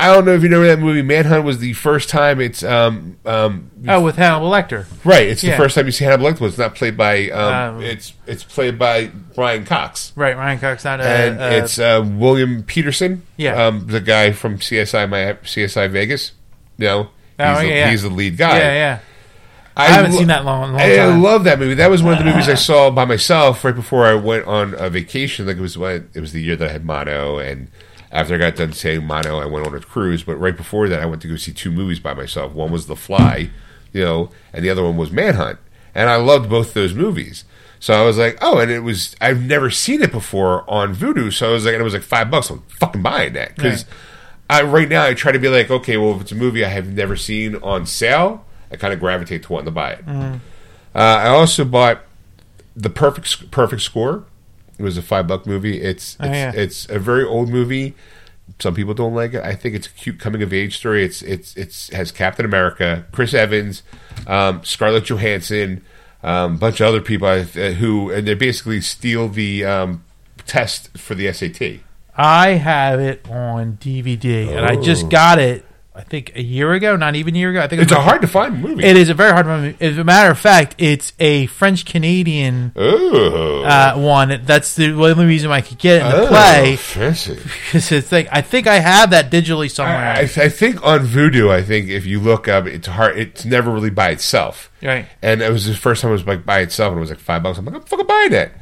I don't know if you know that movie. Manhunt was the first time it's um, um, Oh, with Hannibal Lecter. right. It's the Yeah. first time you see Hannibal Lecter. It's not played by. Um, Um, it's it's played by Brian Cox. Right. Ryan Cox. Not a. and uh, it's uh, William Petersen. Yeah. um, the guy from CSI my CSI Vegas. You know, Oh, he's, the, yeah, yeah. he's the lead guy. yeah, yeah. I haven't seen that long- long I, I love that movie. That was one of the movies I saw by myself right before I went on a vacation. Like it was when it was the year that I had mono, and after I got done saying mono, I went on a cruise. But right before that, I went to go see two movies by myself. One was The Fly, you know, and the other one was Manhunt, and I loved both those movies. So I was like, oh, and it was I've never seen it before on Vudu. So I was like, and it was like five bucks. I'm fucking buying that because. Right. I, right now, I try to be like, okay, well, if it's a movie I have never seen on sale, I kind of gravitate to wanting to buy it. Uh, I also bought the perfect perfect score. It was a five buck movie. It's it's, Oh, yeah. it's a very old movie. Some people don't like it. I think it's a cute coming of age story. It's it's it's has Captain America, Chris Evans, um, Scarlett Johansson, a um, bunch of other people uh, who and they basically steal the um, test for the SAT. I have it on DVD, and I just got it. I think a year ago, not even a year ago. I think it It's a hard to find movie. It is a very hard movie. As a matter of fact, it's a French Canadian oh, uh, one. That's the only reason I could get it into Oh, play fancy. it's like I think I have that digitally somewhere. I, I I think on Vudu, I think if you look up, it's hard. It's never really by itself. Right. And it was the first time it was like by itself, and it was like five bucks. I'm like, I'm fucking buying it.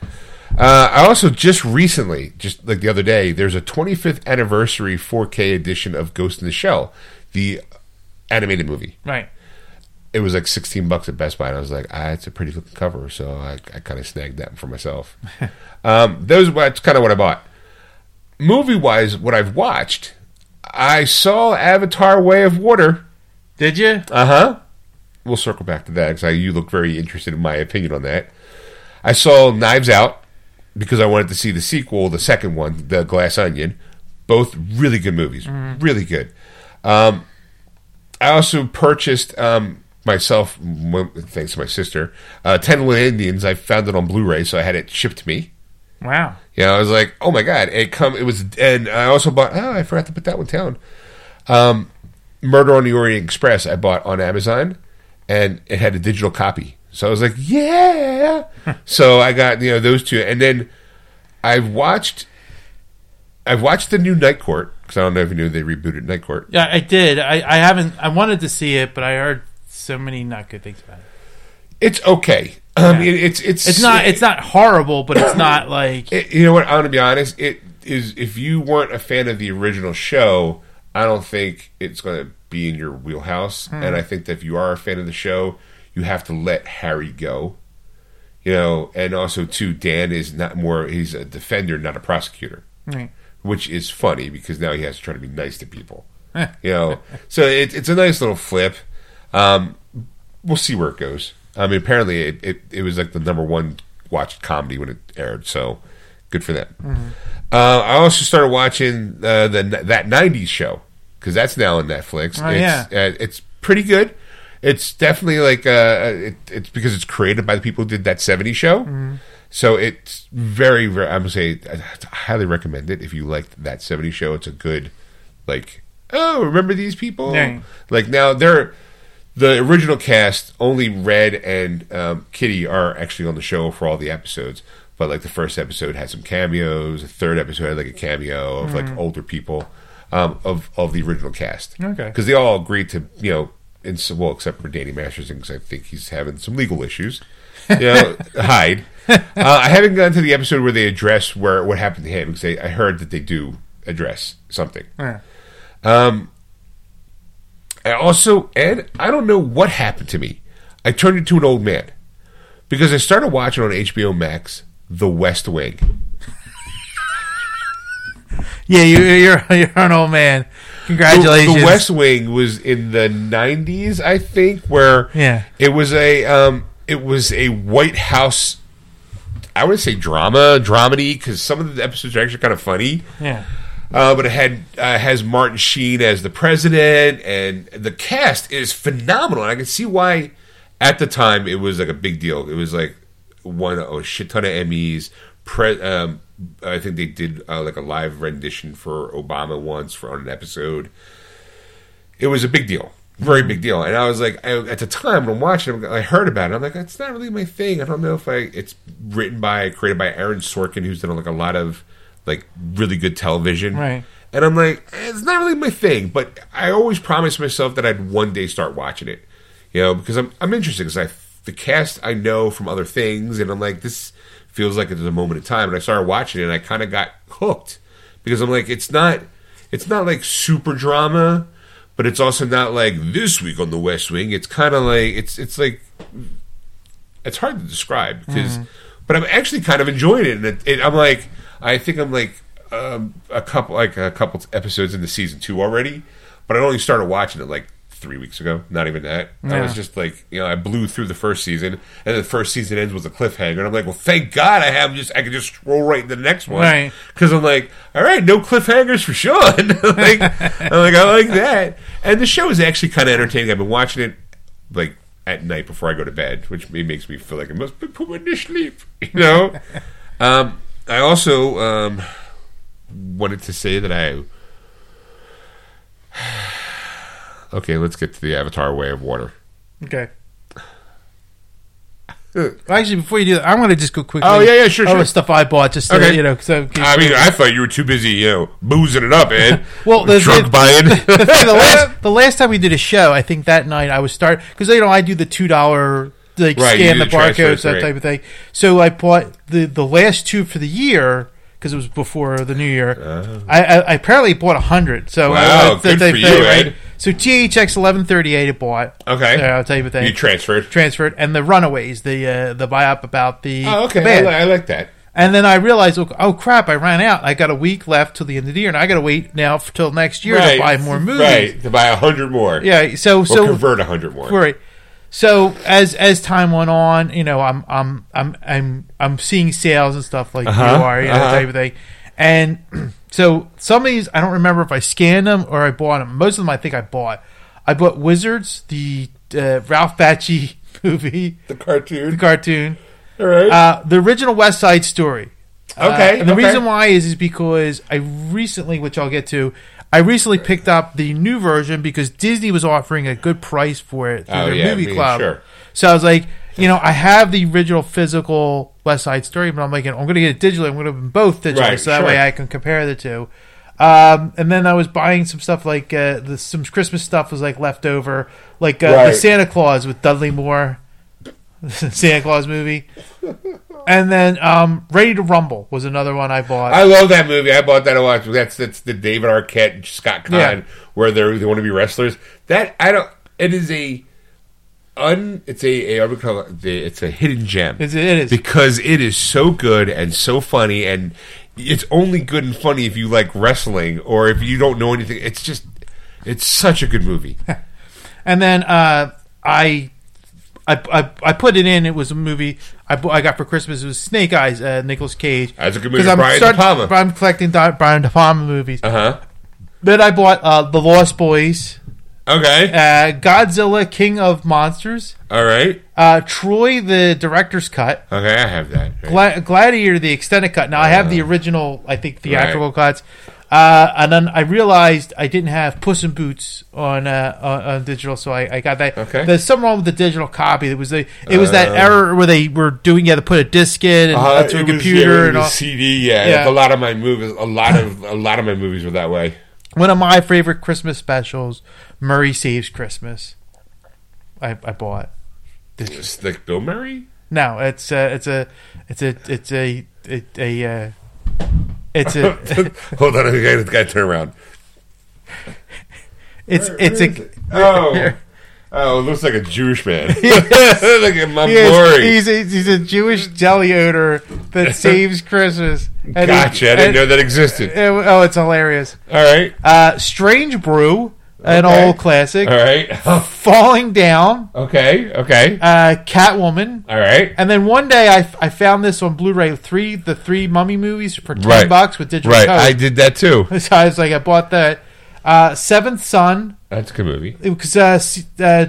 Uh, I also just recently, just like the other day, there's a 25th anniversary 4K edition of Ghost in the Shell, the animated movie. right. It was like 16 bucks at Best Buy, and I was like, ah, it's a pretty looking cover, so I, I kind of snagged that for myself. um, those that's kind of what I bought. Movie wise, what I've watched, I saw Avatar: Way of Water. Did you? Uh huh. We'll circle back to that because you look very interested in my opinion on that. I saw Knives Out because I wanted to see the sequel, the second one, The Glass Onion. Both really good movies, really good. Um, I also purchased um, myself, thanks to my sister, uh, Ten Little Indians. I found it on Blu-ray, so I had it shipped to me. Wow. Yeah, I was like, oh my god! It come. It was, and I also bought. Oh, I forgot to put that one down. Um, Murder on the Orient Express. I bought on Amazon, and it had a digital copy. So I was like, yeah. so I got you know those two, and then I've watched. I've watched the new Night Court because I don't know if you knew they rebooted Night Court. Yeah, I did. I, I haven't. I wanted to see it, but I heard so many not good things about it. It's okay. It's it's It's not. It's not horrible, but it's not like. It, you know what? I'm gonna be honest. It is. If you weren't a fan of the original show, I don't think it's gonna be in your wheelhouse. Hmm. And I think that if you are a fan of the show, you have to let Harry go. You know, and also too, Dan is not more. He's a defender, not a prosecutor, Right. Which is funny because now he has to try to be nice to people. you know, so it, it's a nice little flip. Um, we'll see where it goes. I mean, apparently it, it, it was like the number one watched comedy when it aired, so good for them. Uh, I also started watching uh, the that '90s show because that's now on Netflix. Oh, it's, yeah. uh, it's pretty good. It's definitely like uh, it, it's because it's created by the people who did that '70s show, So it's very, very. I'm gonna say, I highly recommend it if you liked that '70s show. It's a good, like, oh, remember these people? Yeah. Like now they're the original cast. Only Red and um, Kitty are actually on the show for all the episodes. But like the first episode had some cameos. The third episode had like a cameo of like older people um, of of the original cast. Okay. because they all agreed to you know. In some, well, except for Danny Masterson, because I think he's having some legal issues. You know, hide. Uh, I haven't gotten to the episode where they address where what happened to him because I, I heard that they do address something. Yeah. Um, I also, Ed, I don't know what happened to me. I turned into an old man because I started watching on HBO Max The West Wing. Yeah, you, you're you're an old man. The, Congratulations. the West Wing was in the '90s, I think, where Yeah. it was a um, it was a White House. I would say drama, dramedy, because some of the episodes are actually kind of funny. Yeah. Uh, but it had uh, has Martin Sheen as the president, and the cast is phenomenal. And I can see why at the time it was like a big deal. It was like won a shit ton of Emmys. Pre- um, I think they did uh, like a live rendition for Obama once for on an episode. It was a big deal, very big deal. And I was like, I, at the time when I'm watching, it, I heard about it. I'm like, it's not really my thing. I don't know if I. It's written by, created by Aaron Sorkin, who's done like a lot of like really good television. Right. And I'm like, it's not really my thing, but I always promised myself that I'd one day start watching it. You know, because I'm I'm interested because I the cast I know from other things, and I'm like, this feels like it's a moment of time. And I started watching it, and I kind of got hooked because I'm like, it's not it's not like super drama, but it's also not like this week on the West Wing. It's kind of like it's it's like it's hard to describe because, but I'm actually kind of enjoying it, and it, it, I'm like, I think I'm like um, a couple like a couple episodes into season two already, but I only started watching it like three weeks ago. Not even that. I was just like, you know, I blew through the first season, and the first season ends with a cliffhanger, and I'm like, well, thank God I have just I can just scroll right into the next one, Right. Because I'm like, all right, no cliffhangers for Sean. like, I'm like, I like that, and the show is actually kind of entertaining. I've been watching it like at night before I go to bed, which makes me feel like I must be put to sleep. You know. um, I also um, wanted to say that I. Okay, let's get to the Avatar Way of Water. Okay. Uh, Actually, before you do that, I'm going to just go quickly. Oh, yeah, yeah, sure, over sure. stuff I bought, just to, Okay. you know, so I mean, I thought you were too busy, you know, boozing it up, Ed. Well, the- drunk the- buying. the, thing, the last the last time we did a show, I think that night I was start because you know I do the two dollar like Right, scan the the barcodes that right. type of thing. So I bought the the last two for the year because it was before the new year. I, I, I apparently bought a hundred. So. Wow, I, I, good they- for they- you, right. So THX eleven thirty eight it bought. Okay. Yeah, type of thing. you transferred. transferred and the Runaways, the uh, the buy up about the Oh, okay. the I, I like that. And then I realized, oh, crap, I ran out. I got a week left till the end of the year, and I got to wait now till next year to buy more movies. Right, to buy a hundred more. Yeah, so Or so convert a hundred more. right. So as as time went on, you know, I'm I'm I'm I'm I'm seeing sales and stuff like Uh-huh, you are, you know, uh-huh. type of thing. And so some of these I don't remember if I scanned them or I bought them. Most of them I think I bought. I bought Wizards, the uh, Ralph Bakshi movie, The cartoon. the cartoon. All right. Uh, the original West Side Story. Uh, Okay, and the okay. reason why is is because I recently, which I'll get to, I recently picked up the new version because Disney was offering a good price for it through Oh, their yeah, movie I mean, club. sure. So I was like, you know, I have the original physical West Side Story, but I'm like, I'm going to get it digitally. I'm going to have them both digital, Right, so that sure. way I can compare the two. Um, and then I was buying some stuff like uh, the, some Christmas stuff was like left over, like uh, the Santa Claus with Dudley Moore, Santa Claus movie. And then um, Ready to Rumble was another one I bought. I love that movie. I bought that a lot. That's that's the David Arquette, and Scott Caan, Yeah. where they they want to be wrestlers. That I don't. It is a un. It's a, a I would call it it's a hidden gem. It's- it is. because it is so good and so funny, and it's only good and funny if you like wrestling or if you don't know anything. It's just it's such a good movie. And then uh, I, I, I, I put it in. It was a movie I, I got for Christmas. It was Snake Eyes, uh, Nicolas Cage. That's a good movie. I'm Brian starting- De Palma. I'm collecting Brian De Palma movies. Uh huh. Then I bought uh, The Lost Boys, Okay. uh, Godzilla King of Monsters, All right. uh, Troy the director's cut, Okay, I have that. Right. Gla- Gladiator the extended cut. Now I have the original, I think theatrical cuts, uh, and then I realized I didn't have Puss in Boots on uh, on, on digital, so I, I got that. Okay. There's something wrong with the digital copy. It was the it was that Uh, error where they were doing you had to put a disc in and Uh, onto a it was- computer yeah, and all. CD. Yeah, Yeah. Like a lot of my movies. A lot of a lot of my movies were that way. One of my favorite Christmas specials, Murray Saves Christmas. I, I bought. It's like Bill Murray. No, it's uh, it's a it's a it's a it, a uh, it's a Hold on, I got to turn around. it's it's a Oh, oh, it looks like a Jewish man. Look at my he is- boy. he's a, he's a Jewish jelly odor that saves Christmas. And he- Gotcha. I didn't and- know that existed. Oh, it's hilarious. All right. Uh, Strange Brew, an Okay. old classic. All right. Falling Down, Okay. Okay. uh, Catwoman. All right. And then one day I, I found this on Blu-ray three the three Mummy movies for ten Right. bucks with digital Right. code. I did that too. So I was like I bought that. Uh, Seventh Son That's a good movie. because uh, uh,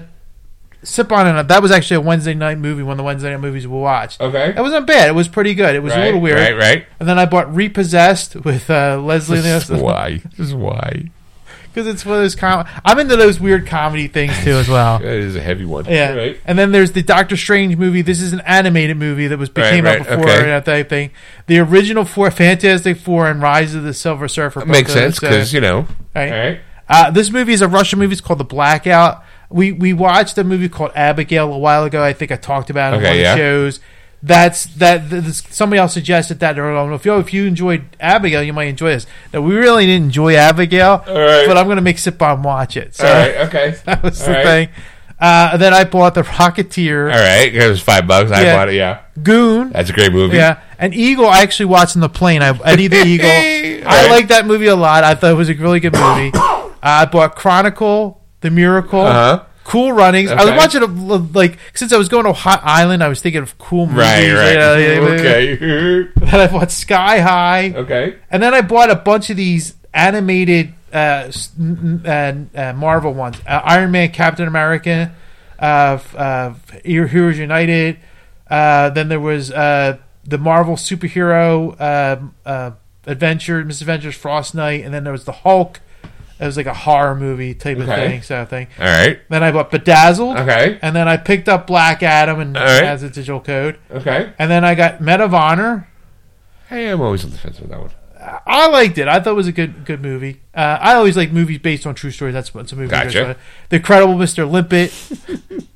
Sip on it. That was actually a Wednesday night movie. One of the Wednesday night movies we watched. Okay. It wasn't bad. It was pretty good. It was right, a little weird. Right. Right. And then I bought Repossessed with uh, Leslie Nielsen why? This is why? Because it's one of those. Com- I'm into those weird comedy things too as well. That is a heavy one. Yeah, Right. and then there's the Doctor Strange movie. This is an animated movie that was became Right, out before okay. and that type thing. The original four, Fantastic Four, and Rise of the Silver Surfer. Makes sense those, uh, because you know. right. All right. Uh, this movie is a Russian movie. It's called The Blackout. We we watched a movie called Abigail a while ago. I think I talked about it on Okay, one of yeah. the shows. That's that. this- Somebody else suggested that. I don't know if you if you enjoyed Abigail, you might enjoy this. Now we really didn't enjoy Abigail, All right. but I'm going to make Sip on watch it. So All right. Okay. that was All the right. thing. Uh, then I bought The Rocketeer, All right. It was five bucks. I bought it. Yeah. Goon. That's a great movie. Yeah, and Eagle. I actually watched on the plane. I Eddie the Eagle. I Alright. like that movie a lot. I thought it was a really good movie. Uh, I bought Chronicle, The Miracle, Uh-huh. Cool Runnings. I was watching a, like since I was going to Hot Island. I was thinking of cool movies. Right. Right. you know, okay. Then I bought Sky High, okay. and then I bought a bunch of these animated uh, s- n- n- uh, uh, Marvel ones: uh, Iron Man, Captain America, uh, uh, Heroes United. Uh, then there was uh, the Marvel superhero uh, uh, adventure, Miss Adventures, Frost Knight, and then there was the Hulk. It was like a horror movie type of Okay. thing, of thing. All right. Then I bought Bedazzled, Okay. and then I picked up Black Adam and All right. as a digital code, Okay. and then I got Men of Honor. Hey, I'm always on the fence with that one. I liked it. I thought it was a good good movie. Uh, I always like movies based on true stories. That's what's a movie. Gotcha. based on. The Incredible Mr. Limpet,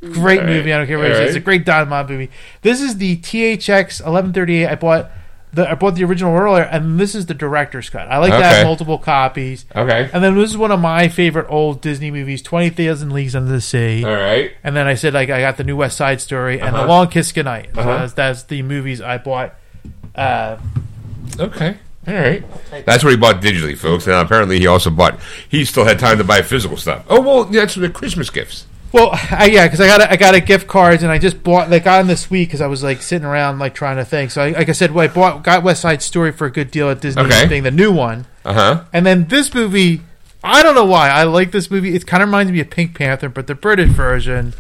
great All movie. I don't care what All it is. It's a great Don Knotts movie. This is the THX 1138. I bought the I bought the original earlier, and this is the director's cut. I like to Okay. have multiple copies. Okay. And then this is one of my favorite old Disney movies, Twenty Thousand Leagues Under the Sea. All right. And then I said like I got the new West Side Story and Uh-huh. The Long Kiss Goodnight. So Uh-huh. that's, that's the movies I bought. Uh, Okay. All right. That's what he bought digitally, folks. And apparently, he also bought. He still had time to buy physical stuff. Oh well, that's the Christmas gifts. Well, I, yeah, because I got a, I got a gift cards and I just bought like on this week because I was like sitting around like trying to think. So I, like I said, well, I bought got West Side Story for a good deal at Disney Okay. thing, the new one, Uh huh. and then this movie. I don't know why I like this movie. It kind of reminds me of Pink Panther, but the British version.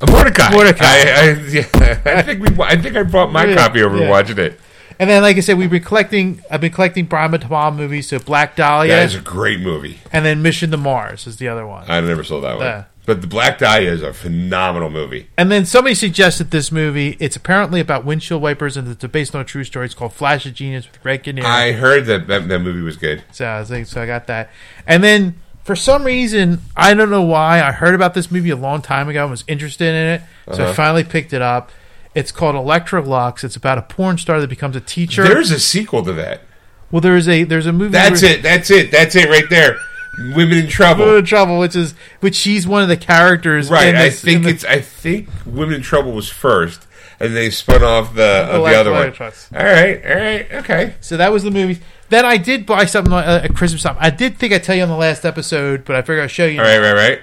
Mortdecai. Mortdecai. I, I, yeah, I think we. I think I brought my Yeah, copy over yeah. watching it. And then, like I said, we've been collecting. I've been collecting De Palma movies, so Black Dahlia, That is a great movie. and then Mission to Mars is the other one. I never saw that one. Yeah. But the Black Dahlia is a phenomenal movie. And then somebody suggested this movie. It's apparently about windshield wipers, and it's based on a true story. It's called Flash of Genius with Greg Kinnear. I heard that that, that movie was good. So I was like, so I got that. And then for some reason, I don't know why, I heard about this movie a long time ago and was interested in it. So I Uh-huh. finally picked it up. It's called Elektra Luxx. It's about a porn star that becomes a teacher. There's a sequel to that. well, there's a there's a movie. That's where- it. That's it. That's it right there. Women in Trouble. Women in Trouble, which is which she's one of the characters. Right. in I this- in think the- it's. I think Women in Trouble was first, and they spun off the of the Elektra other one. All right. All right. Okay. So that was the movie. Then I did buy something uh, at Christmas time. I did think I'd tell you on the last episode, but I figured I'd show you. All right. Right. Right.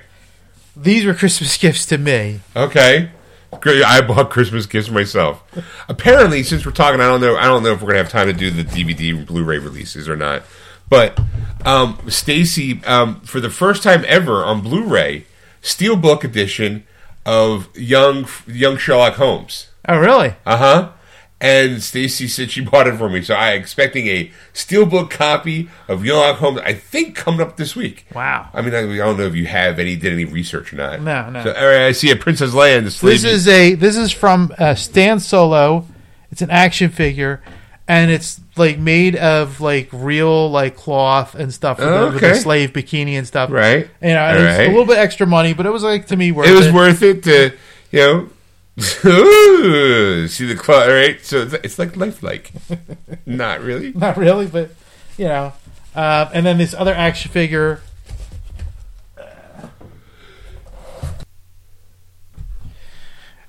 These were Christmas gifts to me. Okay. Great. I bought Christmas gifts myself. Apparently, since we're talking, I don't know. I don't know if we're gonna have time to do the DVD Blu-ray releases or not. But um, Stacy, um, for the first time ever on Blu-ray, steelbook edition of young young Sherlock Holmes. Oh, really? Uh huh. And Stacy said she bought it for me, so I'm expecting a steelbook copy of Sherlock Holmes. I think coming up this week. Wow. I mean, I, I don't know if you have any did any research or not. No, no. So, all right, I see a Princess Leia in the sleeve. This is a this is from uh, Stan Solo. It's an action figure, and it's like made of like real like cloth and stuff with, the, with the slave bikini and stuff. right. You know, and All it's right. a little bit extra money, but it was like to me worth it was it. worth it to you know ooh, see the cloth right so it's- it's like lifelike not really Not really, but you know. Uh, and then this other action figure.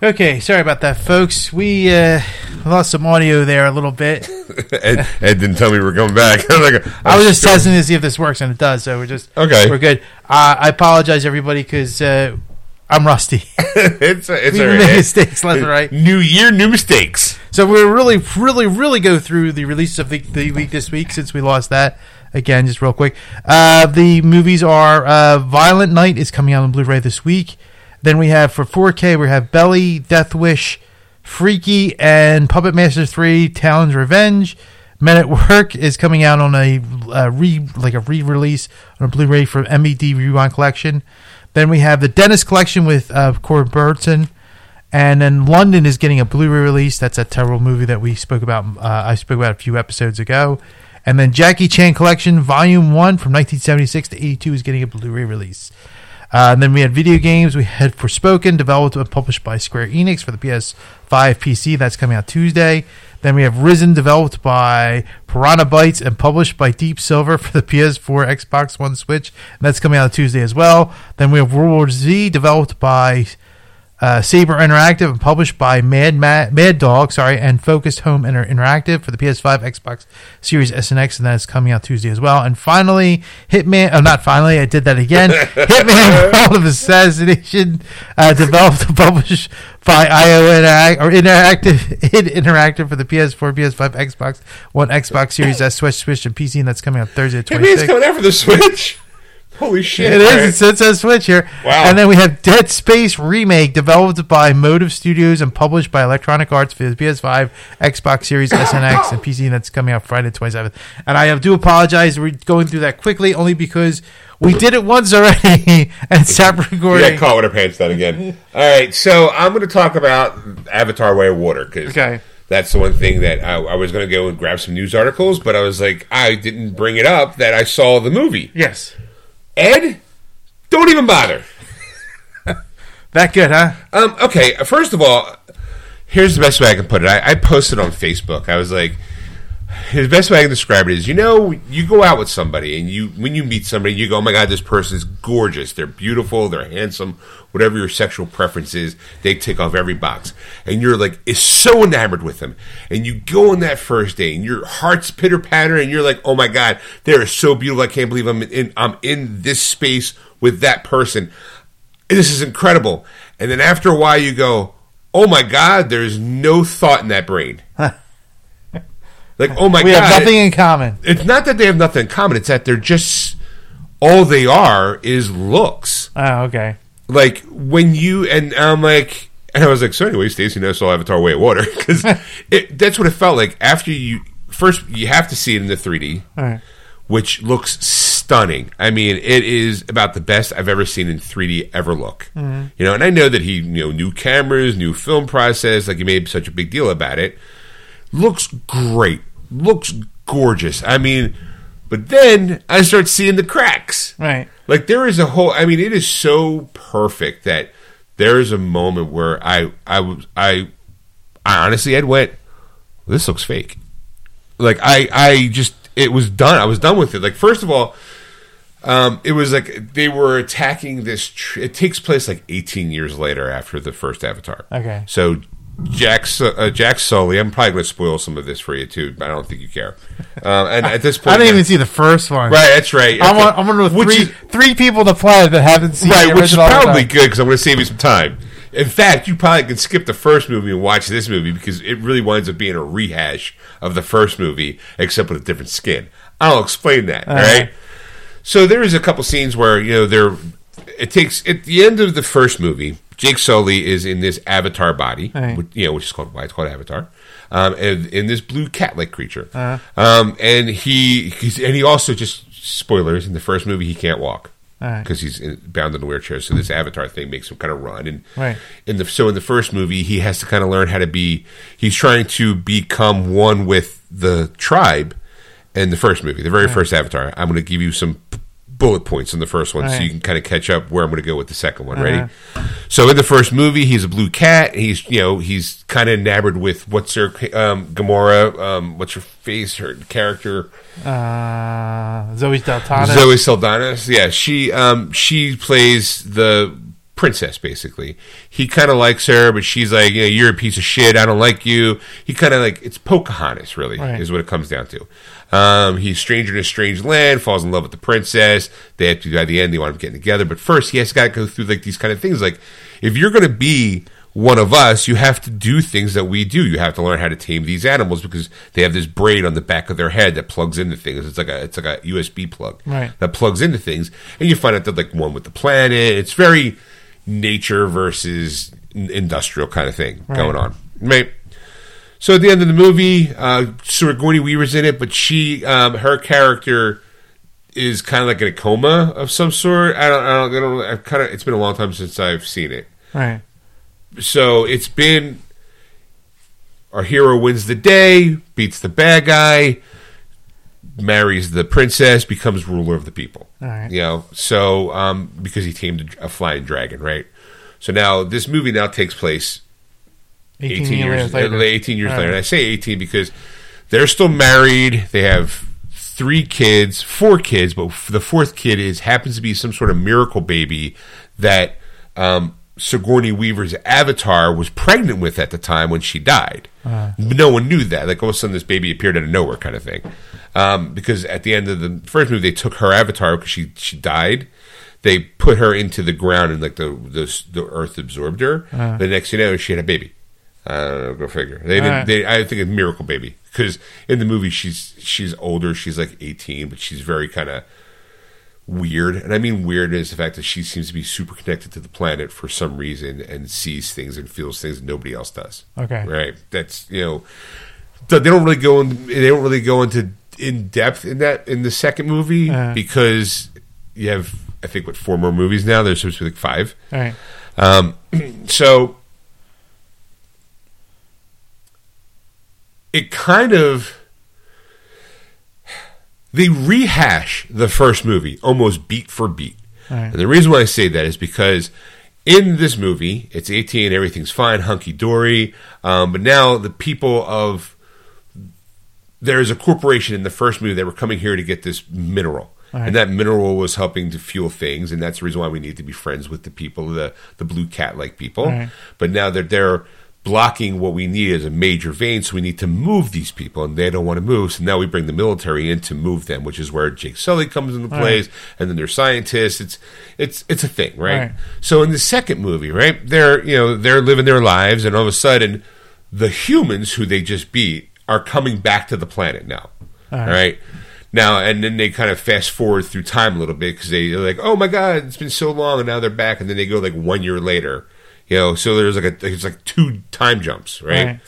Okay, sorry about that, folks. We uh, lost some audio there a little bit. ed, ed didn't tell me we were coming back I'm like, I was just sure. testing to see if this works, and it does. So we're just Okay. We're good. Uh, I apologize, everybody, because uh, I'm rusty. it's it's we all make mistakes left and right. new year new mistakes So we're really, really, really go through the releases of the, the week this week since we lost that. Again, just real quick. Uh, the movies are uh, Violent Night is coming out on Blu-ray this week. Then we have for 4K we have Belly, Death Wish, Freaky, and Puppet Master 3: Toulon's Revenge. Men at Work is coming out on a re like a re-release on a Blu-ray for MVD Rewind Collection. Then we have the Dennis Collection with uh, Corey Burton. And then London is getting a Blu-ray release. That's a terrible movie that we spoke about. Uh, I spoke about a few episodes ago. And then Jackie Chan Collection Volume One from 1976 to 82 is getting a Blu-ray release. Uh, and then we had video games. We had Forspoken, developed and published by Square Enix for the PS5 PC. That's coming out Tuesday. Then we have Risen, developed by Piranha Bytes and published by Deep Silver for the PS4, Xbox One, Switch. And that's coming out Tuesday as well. Then we have World War Z, developed by uh, Saber Interactive and published by Mad Mad, Mad Dog, sorry, and Focused Home Inter- Interactive for the PS5, Xbox Series S and X, and that's coming out Tuesday as well. And finally, Hitman. Oh, not finally, I did that again. Hitman: World of Assassination, uh, developed and published by IO Interact or Interactive id Interactive for the PS4, PS5, Xbox One, Xbox Series S, Switch, Switch, and PC, and that's coming out Thursday, the Hey, man, it's 26th. coming out for the switch holy shit It is. Right. It says, says Switch here. Wow. And then we have Dead Space Remake, developed by Motive Studios and published by Electronic Arts for the PS5, Xbox Series S and PC. And that's coming out Friday the 27th. And I do apologize. We're going through that quickly only because we did it once already and stopped recording. got caught with our pants down again all right so i'm going to talk about avatar way of water because Okay. that's the one thing that I, I was going to go and grab some news articles but i was like i didn't bring it up that i saw the movie Yes. Ed don't even bother That good, huh? Um, okay, first of all, here's the best way I can put it. I, I posted on Facebook. I was like, the best way I can describe it is, you know, you go out with somebody, and you when you meet somebody, you go, "Oh my God, this person's gorgeous. They're beautiful. They're handsome. Whatever your sexual preference is, they tick off every box." And you're like, is so enamored with them. And you go on that first date, and your heart's pitter patter, and you're like, "Oh my God, they're so beautiful. I can't believe I'm in I'm in this space with that person." this is incredible. And then after a while, you go, oh my God, there's no thought in that brain. like, oh my we God. We have nothing in common. It's not that they have nothing in common, it's that they're just, all they are is looks. Oh, okay. Like, when you, and I'm like, and I was like, so anyway, Stacey knows saw Avatar Way of Water. Because that's what it felt like. After you, first, you have to see it in the 3D All right. which looks stunning. I mean, it is about the best I've ever seen in 3D ever look. Mm-hmm. You know, and I know that he, you know, new cameras, new film process, like he made such a big deal about it. Looks great. Looks gorgeous. I mean, but then I start seeing the cracks. Right. Like there is a whole. I mean, it is so perfect that there is a moment where I, I was, I, I honestly, had went, this looks fake. Like I, I just, it was done. I was done with it. Like first of all, um, it was like they were attacking this. Tr- it takes place like 18 years later after the first Avatar. Okay. So Jack uh, Jack Sully. I'm probably going to spoil some of this for you too, but I don't think you care. Um, and at this point, I didn't even see the first one. Right, that's right. I want, I'm going to three is- three people the planet that haven't seen right, which is probably good because I'm going to save you some time. In fact, you probably can skip the first movie and watch this movie because it really winds up being a rehash of the first movie, except with a different skin. I'll explain that. All Uh-huh. right. So there is a couple scenes where you know they're it takes at the end of the first movie. Jake Sully is in this avatar body, Right. which, you know, which is called why it's called Avatar, um, and in this blue cat-like creature. Uh-huh. Um, and he he's, and he also just spoilers in the first movie he can't walk because he's in, bound in a wheelchair. So this avatar thing makes him kind of run. And Right. in the so in the first movie he has to kind of learn how to be. He's trying to become one with the tribe. In the first movie, the very first Avatar, I'm going to give you some bullet points in the first one, so Right. you can kind of catch up where I'm going to go with the second one. Ready? So in the first movie, he's a blue cat. He's you know he's kind of enamored with what's her um, Gamora. Um, what's her face? Her character. Uh, Zoe Deltana. Zoe Saldana. Yeah, she um she plays the princess basically. He kind of likes her, but she's like, know, you're a piece of shit. I don't like you. He kind of like it's Pocahontas, really, Right. is what it comes down to. Um, he's stranger in a strange land, falls in love with the princess. They have to by the end they want them getting together, but first he has got to go through like these kind of things. Like if you're going to be one of us, you have to do things that we do. You have to learn how to tame these animals because they have this braid on the back of their head that plugs into things. It's like a it's like a USB plug Right. that plugs into things, and you find out that like one with the planet. It's very nature versus industrial kind of thing going on, right? So at the end of the movie, uh, Sigourney Weaver's in it, but she, um, her character is kind of like in a coma of some sort. I don't, I don't, I don't I've kind of. It's been a long time since I've seen it Right. so it's been our hero wins the day, beats the bad guy, marries the princess, becomes ruler of the people. All right. You know, so um, because he tamed a flying dragon, right? So now this movie now takes place 18, 18 years, years later. uh, 18 years All later. right. And I say 18 because they're still married. They have three kids, four kids, but the fourth kid is happens to be some sort of miracle baby that um, Sigourney Weaver's avatar was pregnant with at the time when she died. No one knew that. Like all of a sudden, this baby appeared out of nowhere, kind of thing. Um, because at the end of the first movie, they took her avatar because she she died. They put her into the ground and like the the, the earth absorbed her. The next thing you know, she had a baby. Uh, go figure. They didn't. Alright. They, I think it's Miracle Baby because in the movie she's she's older. She's like eighteen, but she's very kind of weird. And I mean weird is the fact that she seems to be super connected to the planet for some reason and sees things and feels things that nobody else does. Okay. right. That's you know they don't really go in. They don't really go into in depth in that in the second movie Uh-huh. because you have I think what four more movies now. There's supposed to be like five. All right. Um, so it kind of they rehash the first movie almost beat for beat. Right. And the reason why I say that is because in this movie, it's 18, everything's fine, hunky dory. Um, but now the people of there's a corporation in the first movie that were coming here to get this mineral. Right. And that mineral was helping to fuel things, and that's the reason why we need to be friends with the people, the the blue cat like people. Right. But now that they're blocking what we need is a major vein, so we need to move these people, and they don't want to move. So now we bring the military in to move them, which is where Jake Sully comes into Right. and then they're scientists. It's it's it's a thing, right? Right. So in the second movie, right, they're you know they're living their lives, and all of a sudden, the humans who they just beat are coming back to the planet now, All all right. right. Now and then they kind of fast forward through time a little bit because they, they're like, oh my god, it's been so long, and now they're back, and then they go like one year later, you know. So there's like a it's like two time jumps, right? Right.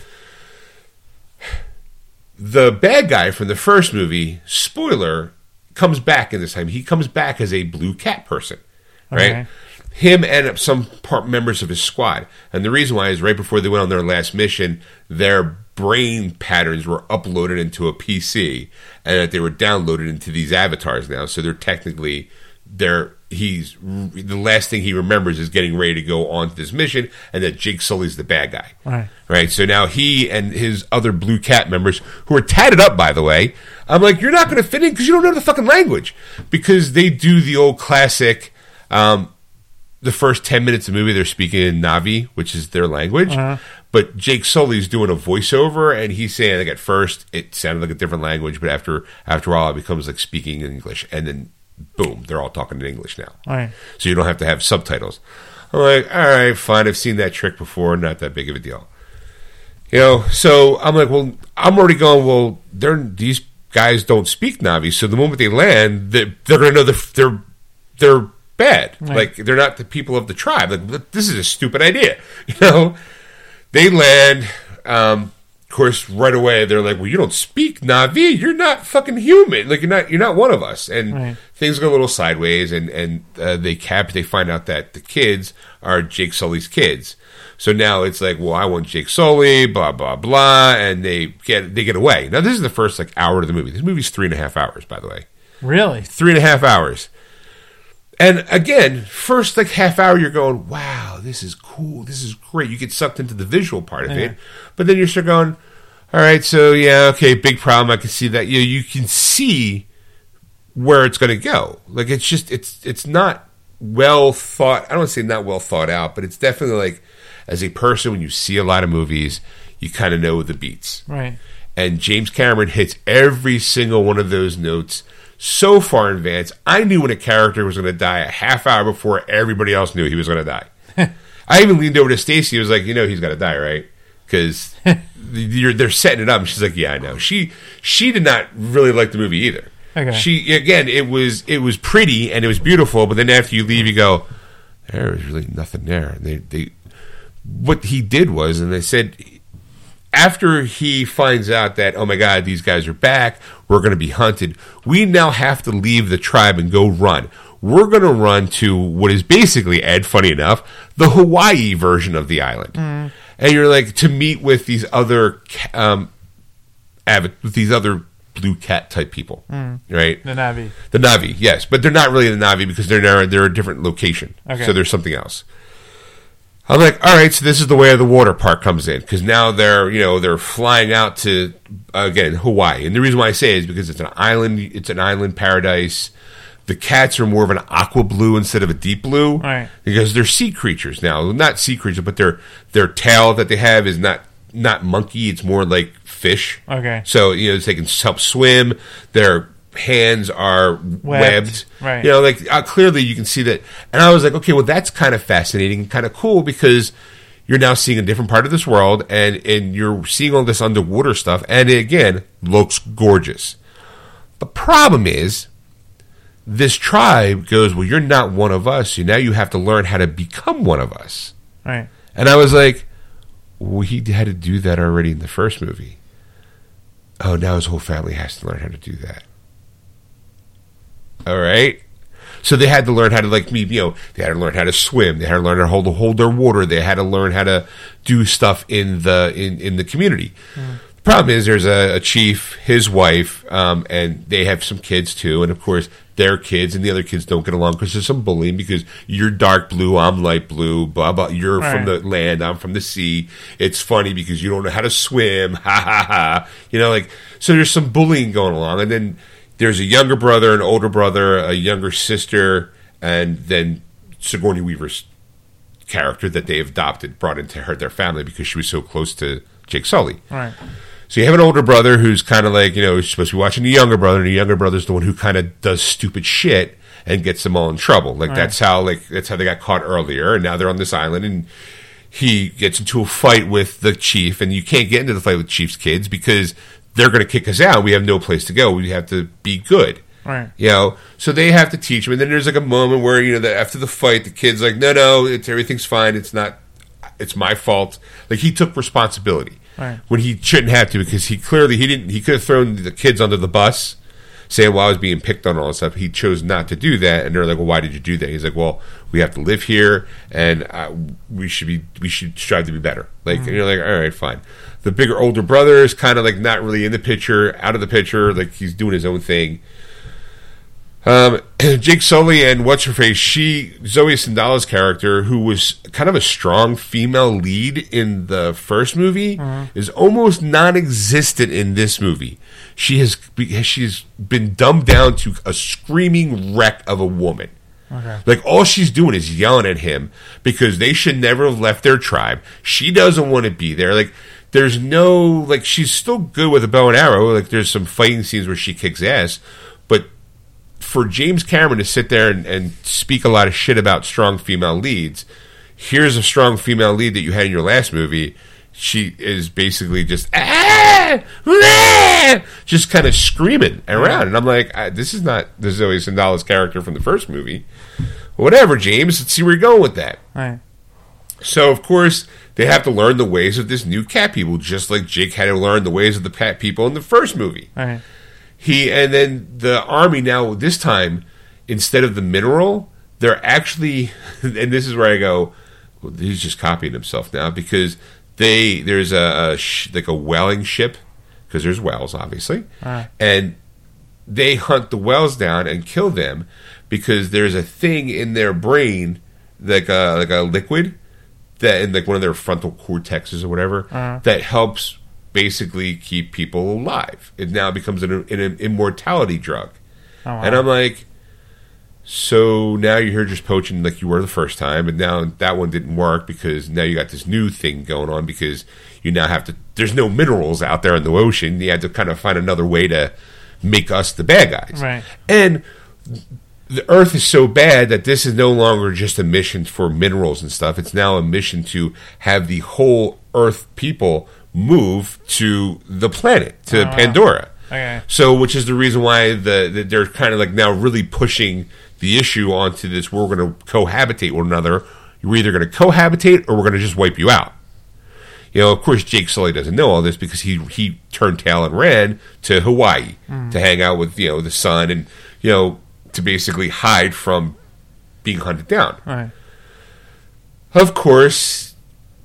the bad guy from the first movie, spoiler, comes back in this time. He comes back as a blue cat person, right? Okay. Him and some part members of his squad. And the reason why is right before they went on their last mission, their brain patterns were uploaded into a PC and that they were downloaded into these avatars now. So they're technically they're he's the last thing he remembers is getting ready to go on to this mission and that Jake Sully's the bad guy. Right. Right. So now he and his other Blue Cat members, who are tatted up, by the way, I'm like, you're not going to fit in because you don't know the fucking language. Because they do the old classic, um, the first 10 minutes of the movie, they're speaking in Navi, which is their language. Uh-huh. But Jake Sully's doing a voiceover, and he's saying, like, at first, it sounded like a different language, but after after all, it becomes like speaking in English. And then, boom, they're all talking in English now right. so you don't have to have subtitles. I'm like, all right, fine. I've seen that trick before. Not that big of a deal. You know, so I'm like, well, I'm already going. Well, they're these guys don't speak Navi, so the moment they land, they're, they're going to know the, their their bad. Like they're not the people of the tribe. Like this is a stupid idea. You know, they land. Um, course, right away they're like, "Well, you don't speak Navi. You're not fucking human. Like you're not. You're not one of us." And Right. things go a little sideways, and and uh, they cap. They find out that the kids are Jake Sully's kids. So now it's like, well, I want Jake Sully, blah blah blah, and they get they get away. Now this is the first like hour of the movie. This movie's three and a half hours, by the way Really? three and a half hours. And again, first like half hour, you're going, "Wow, this is cool. This is great." You get sucked into the visual part of Yeah. it, but then you're still going, "All right, so yeah, okay, big problem. I can see that. You you can see where it's going to go. Like it's just it's it's not well thought. I don't want to say not well thought out, but it's definitely like as a person when you see a lot of movies, you kind of know the beats Right. and James Cameron hits every single one of those notes so far in advance. I knew when a character was going to die a half hour before everybody else knew he was going to die. I even leaned over to Stacy. I was like, you know, he's got to die, right? Because they're setting it up. And she's like, yeah, I know. She she did not really like the movie either. Okay. She again, it was it was pretty and it was beautiful, but then after you leave, you go, there was really nothing there. And they they what he did was, and they said after he finds out that oh my god these guys are back we're going to be hunted we now have to leave the tribe and go run we're going to run to what is basically ed funny enough the hawaii version of the island and you're like to meet with these other um avid with these other blue cat type people right The Navi. the Navi, yes, but they're not really the Navi because they're now they're a different location. Okay. So there's something else. I'm like, all right, so this is the way the water park comes in because now they're you know they're flying out to again Hawaii, and the reason why I say it is because it's an island, it's an island paradise. The cats are more of an aqua blue instead of a deep blue, Right. Because they're sea creatures now, not sea creatures, but their their tail that they have is not not monkey; it's more like fish. Okay. So you know they can help swim. Their hands are webbed. Right. You know, like uh, clearly you can see that. And I was like, okay, well that's kind of fascinating and kind of cool because you're now seeing a different part of this world and and you're seeing all this underwater stuff. And it, again, looks gorgeous. The problem is. This tribe goes, well, you're not one of us. So now you have to learn how to become one of us. Right. And I was like, well, he had to do that already in the first movie. Oh, now his whole family has to learn how to do that. All right. So they had to learn how to like me, you know, they had to learn how to swim. They had to learn how to hold hold their water. They had to learn how to do stuff in the in, in the community. The problem is there's a, a chief, his wife, um, and they have some kids too, and of course their kids and the other kids don't get along because there's some bullying because you're dark blue, I'm light blue, blah blah. You're from Right. the land, I'm from the sea. It's funny because you don't know how to swim, ha ha ha. You know, like so. There's some bullying going along, and then there's a younger brother, an older brother, a younger sister, and then Sigourney Weaver's character that they adopted brought into her their family because she was so close to Jake Sully. Right. So you have an older brother who's kind of like, you know, he's supposed to be watching the younger brother, and the younger brother's the one who kind of does stupid shit and gets them all in trouble. Like that's how like that's how they got caught earlier, and now they're on this island, and he gets into a fight with the chief, and you can't get into the fight with chief's kids because they're going to kick us out. We have no place to go. We have to be good. Right. You know, so they have to teach them. and then there's like a moment where you know that after the fight, the kid's like, "No, no, it's everything's fine. It's not. It's my fault." Like he took responsibility Right. when he shouldn't have to because he clearly he didn't. He could have thrown the kids under the bus, saying, "Well, I was being picked on all this stuff." He chose not to do that, and they're like, "Well, why did you do that?" He's like, "Well, we have to live here, and uh, we should be we should strive to be better." Like, and you're like, "All right, fine." The bigger older brother is kind of like not really in the picture, out of the picture, like he's doing his own thing. Um, Jake Sully and what's her face? She Zoe Sandala's character, who was kind of a strong female lead in the first movie, is almost non-existent in this movie. She has she's been dumbed down to a screaming wreck of a woman. Okay. Like all she's doing is yelling at him because they should never have left their tribe. She doesn't want to be there. Like there's no like she's still good with a bow and arrow. Like there's some fighting scenes where she kicks ass, but for James Cameron to sit there and, and speak a lot of shit about strong female leads, here's a strong female lead that you had in your last movie. She is basically just ah, ah, just kind of screaming around, and I'm like, this is not the Zoe Sandala's character from the first movie. Whatever, James. Let's see where you're going with that. Right. So of course they have to learn the ways of this new cat people, just like Jake had to learn the ways of the cat people in the first movie. Right. He and then the army now this time instead of the mineral, they're actually and this is where I go. Well, he's just copying himself now because they there's a, a sh- like a whaling ship because there's whales obviously, Right. and they hunt the whales down and kill them because there's a thing in their brain like a like a liquid that in like one of their frontal cortexes or whatever Uh-huh. that helps basically keep people alive. It now becomes an, an immortality drug, Oh, wow. and I'm like, so now you're here just poaching like you were the first time, and now that one didn't work because now you got this new thing going on because you now have to. There's no minerals out there in the ocean. You had to kind of find another way to make us the bad guys, Right. And the Earth is so bad that this is no longer just a mission for minerals and stuff. It's now a mission to have the whole Earth people move to the planet to Oh, wow. Pandora. Okay. So, which is the reason why the, the they're kind of like now really pushing the issue onto this. We're going to cohabitate one another. You're either going to cohabitate or we're going to just wipe you out. You know, of course, Jake Sully doesn't know all this because he he turned tail and ran to Hawaii hmm. to hang out with you know the sun and you know to basically hide from being hunted down. Right. Of course,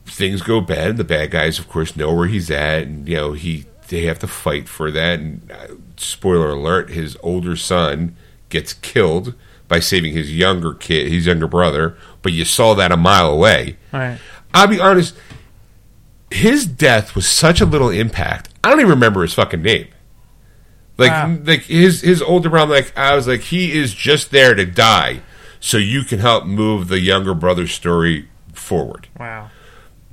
things go bad. and The bad guys, of course, know where he's at, and you know he they have to fight for that. And uh, spoiler alert: his older son gets killed by saving his younger kid, his younger brother. But you saw that a mile away. Right. I'll be honest. His death was such a little impact. I don't even remember his fucking name. Like, Wow. like his his older brother. Like I was like, he is just there to die, so you can help move the younger brother's story forward. Wow.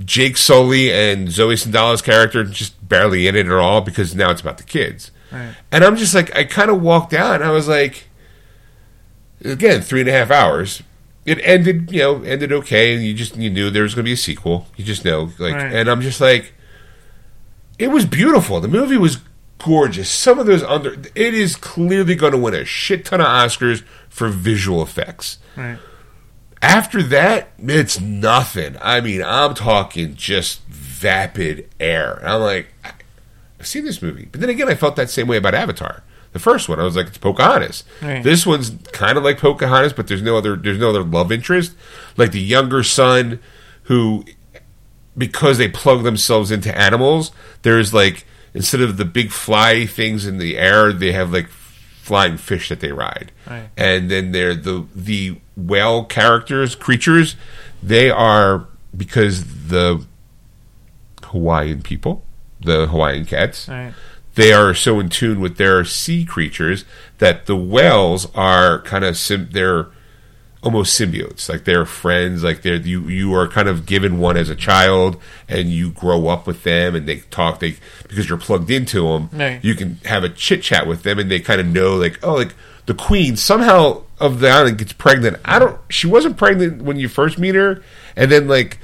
Jake Sully and Zoe Sandala's character just barely in it at all because now it's about the kids. Right. And I'm just like, I kind of walked out and I was like, again, three and a half hours. It ended, you know, ended okay, and you just you knew there was going to be a sequel. You just know, like, Right. and I'm just like, it was beautiful. The movie was gorgeous. Some of those under, it is clearly going to win a shit ton of Oscars for visual effects Right. after that, it's nothing. I mean, I'm talking just vapid air. And I'm like, I- I've seen this movie, but then again, I felt that same way about Avatar. The first one, I was like, it's Pocahontas. Right. This one's kind of like Pocahontas, but there's no other there's no other love interest. Like the younger son, who because they plug themselves into animals, there's like instead of the big fly things in the air, they have like flying fish that they ride. Right. And then they're the the whale characters, creatures, they are because the Hawaiian people, the Hawaiian cats, Right. they are so in tune with their sea creatures that the whales are kind of sim- they're almost symbiotes like they're friends like they're you you are kind of given one as a child and you grow up with them and they talk they because you're plugged into them Right. you can have a chit chat with them and they kind of know like oh like the queen somehow of the island gets pregnant i don't she wasn't pregnant when you first meet her and then like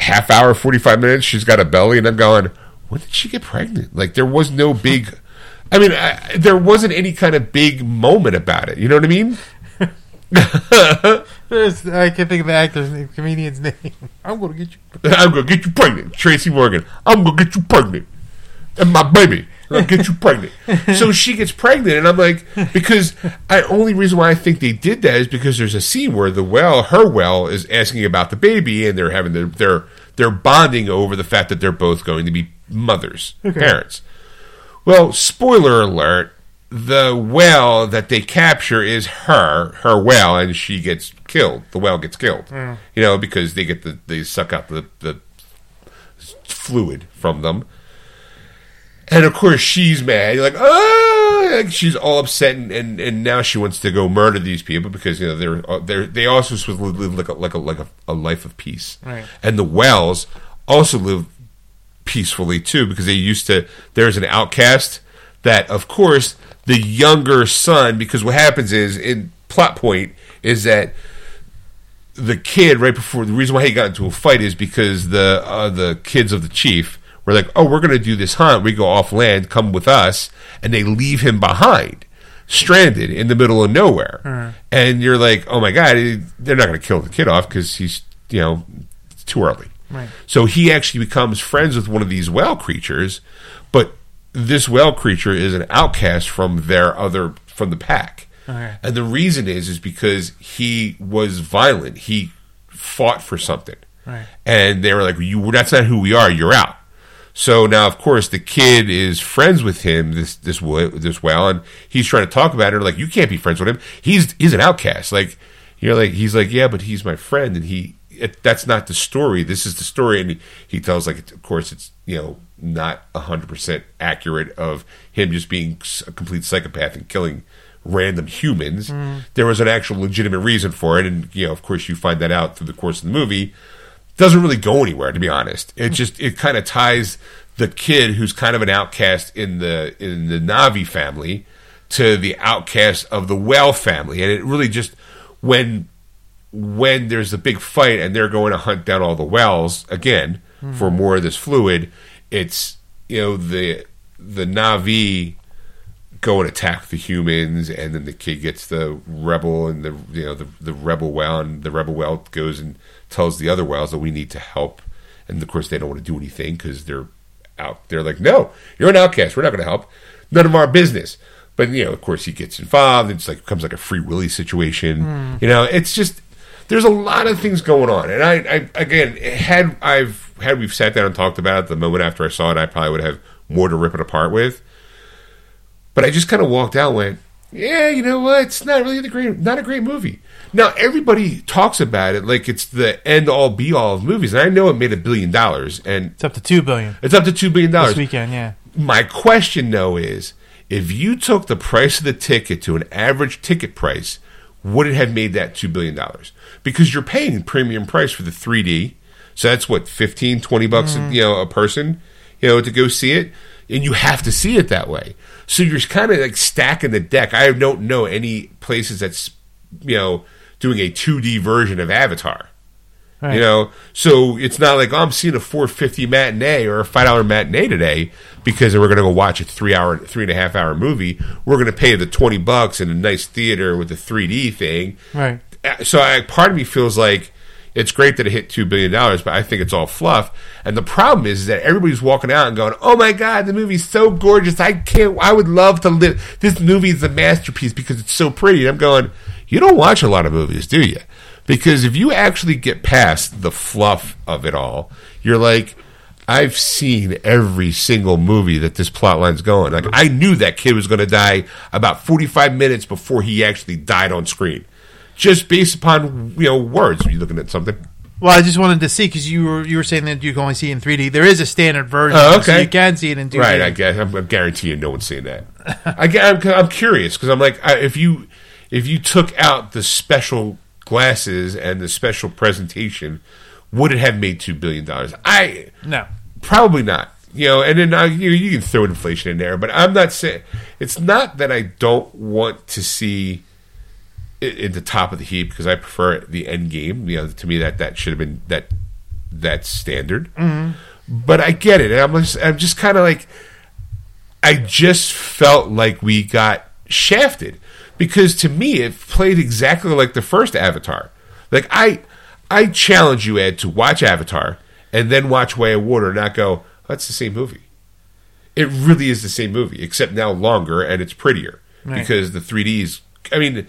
half hour, 45 minutes, she's got a belly, and I'm going, when did she get pregnant? Like, there was no big, I mean, I, there wasn't any kind of big moment about it. You know what I mean? I can't think of the actor's name, comedian's name. I'm gonna get you. I'm going to get you pregnant. Tracy Morgan, I'm going to get you pregnant. And my baby, I'll get you pregnant. so she gets pregnant, and I'm like, because I only reason why I think they did that is because there's a scene where the well, her well, is asking about the baby, and they're having their they're they're bonding over the fact that they're both going to be mothers, parents. Well, spoiler alert: the well that they capture is her, her whale, and she gets killed. The well gets killed. You know, because they get the they suck out the the fluid from them. And of course, she's mad. You're like, oh, like she's all upset, and, and, and now she wants to go murder these people because you know they're uh, they're they also supposed to live like a like a like a, a life of peace. Right. And the Wells also live peacefully too because they used to. There's an outcast that, of course, the younger son. Because what happens is in plot point is that the kid right before the reason why he got into a fight is because the uh, the kids of the chief were like, "Oh, we're going to do this hunt. We go off land. Come with us," and they leave him behind stranded in the middle of nowhere, Uh-huh. and you're like, oh my god, they're not going to kill the kid off because he's you know too early. Right. So he actually becomes friends with one of these whale creatures, this whale creature is an outcast from their other from the pack. And the reason is is because he was violent. He fought for something. Right. And they were like, "You that's not who we are. You're out." So now, of course, the kid is friends with him, this this this whale, and he's trying to talk about it. Like, you can't be friends with him. He's he's an outcast. Like, you're like, he's like, yeah, but he's my friend, and he. It, that's not the story. This is the story, and he, he tells like, of course, it's you know not hundred percent accurate of him just being a complete psychopath and killing random humans. Hmm. There was an actual legitimate reason for it, and you know, of course, you find that out through the course of the movie. Doesn't really go anywhere to be honest. It just it kind of ties the kid who's kind of an outcast in the in the navi family to the outcast of the Well family and it really just when when there's a big fight and they're going to hunt down all the wells again hmm. for more of this fluid it's you know the the navi go and attack the humans, and then the kid gets the rebel, and the you know the the rebel whale, and the rebel whale goes and tells the other whales that we need to help, and of course they don't want to do anything because they're out. They're like, no, you're an outcast. We're not going to help. None of our business. But you know, of course, he gets involved. It's like becomes like a Free Willy situation. Hmm. You know, it's just there's a lot of things going on, and I, I again had I've had we've sat down and talked about it the moment after I saw it, I probably would have more to rip it apart with. But I just kind of walked out, and went, yeah, you know what? It's not really the great, not a great movie. Now everybody talks about it like it's the end all be all of movies, and I know it made a billion dollars, and It's up to two billion it's up to two billion dollars. this weekend. Yeah. My question though is, if you took the price of the ticket to an average ticket price, would it have made that two billion dollars? Because you're paying premium price for the 3D, so that's what 15, 20 bucks, you know, a person, you know, to go see it, and you have to see it that way. So you're kind of like stacking the deck. I don't know any places that's, you know, doing a 2D version of Avatar. Right. You know, so it's not like oh, I'm seeing a 450 matinee or a five dollar matinee today because we're going to go watch a three hour, three and a half hour movie. We're going to pay the 20 bucks in a nice theater with a 3D thing. Right. Uh, So I, part of me feels like it's great that it hit two billion dollars, but I think it's all fluff. And the problem is that everybody's walking out and going, "Oh my god, the movie's so gorgeous! I can't. I would love to live. This movie is a masterpiece because it's so pretty." And I'm going, "You don't watch a lot of movies, do you?" Because if you actually get past the fluff of it all, you're like, I've seen every single movie that this plot line's going. Like I knew that kid was going to die about 45 minutes before he actually died on screen, just based upon you know words. Are you looking at something? Well, I just wanted to see because you were you were saying that you can only see it in 3D. There is a standard version, Oh, so okay. you can see it in 2D. Right, I guess I'm, I'm guaranteeing no one's seeing that. I, gu- I'm, I'm curious because I'm like, I, if you if you took out the special glasses and the special presentation, would it have made two billion dollars? I no. Probably not. You know, and then uh, you, you can throw inflation in there, but I'm not saying it's not that I don't want to see at the top of the heap because I prefer the Endgame. You know, to me that that should have been that that's standard. Mm-hmm. But I get it, and I'm just I'm just kind of like I just felt like we got shafted because to me it played exactly like the first Avatar. Like I I challenge you Ed to watch Avatar and then watch Way of Water and not go oh, that's the same movie. It really is the same movie except now longer and it's prettier Right. because the 3Ds I mean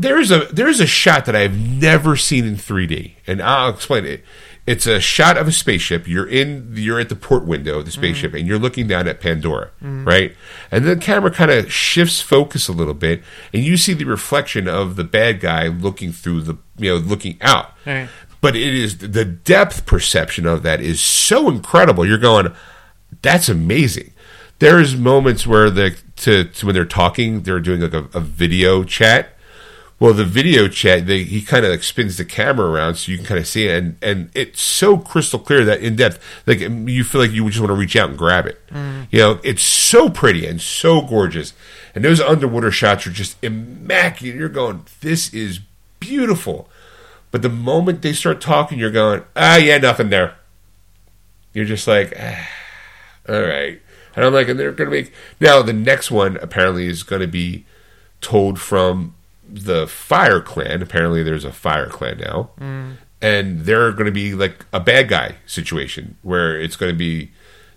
there's a there's a shot that I've never seen in 3D, and I'll explain it. It's a shot of a spaceship. You're in you're at the port window of the spaceship, mm. and you're looking down at Pandora, mm. right? And then the camera kind of shifts focus a little bit, and you see the reflection of the bad guy looking through the you know looking out. Right. But it is the depth perception of that is so incredible. You're going, that's amazing. There's moments where the to, to when they're talking, they're doing like a, a video chat. Well, the video chat, they, he kind of like spins the camera around so you can kind of see it, and and it's so crystal clear that in depth, like you feel like you just want to reach out and grab it. You know, it's so pretty and so gorgeous, and those underwater shots are just immaculate. You're going, this is beautiful, but the moment they start talking, you're going, ah, yeah, nothing there. You're just like, ah, all right. And I'm like, and they're going to make now the next one apparently is going to be told from the Fire Clan. Apparently, there's a Fire Clan now, and they're going to be like a bad guy situation where it's going to be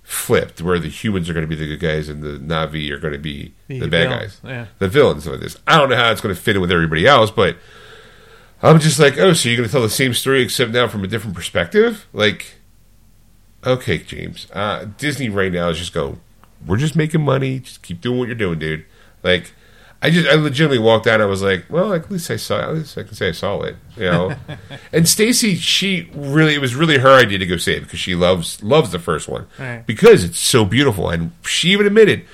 flipped, where the humans are going to be the good guys and the Na'vi are going to be the, The bad villains, guys, yeah. the villains of this. I don't know how it's going to fit in with everybody else, but I'm just like, oh, so you're going to tell the same story except now from a different perspective? Like, okay, James, uh, Disney right now is just going. we're just making money, just keep doing what you're doing, dude. Like, I just, I legitimately walked out. I was like, well, at least I saw, at least I can say I saw it, you know. and Stacy, she really, it was really her idea to go see it because she loves loves the first one Right. because it's so beautiful, and she even admitted,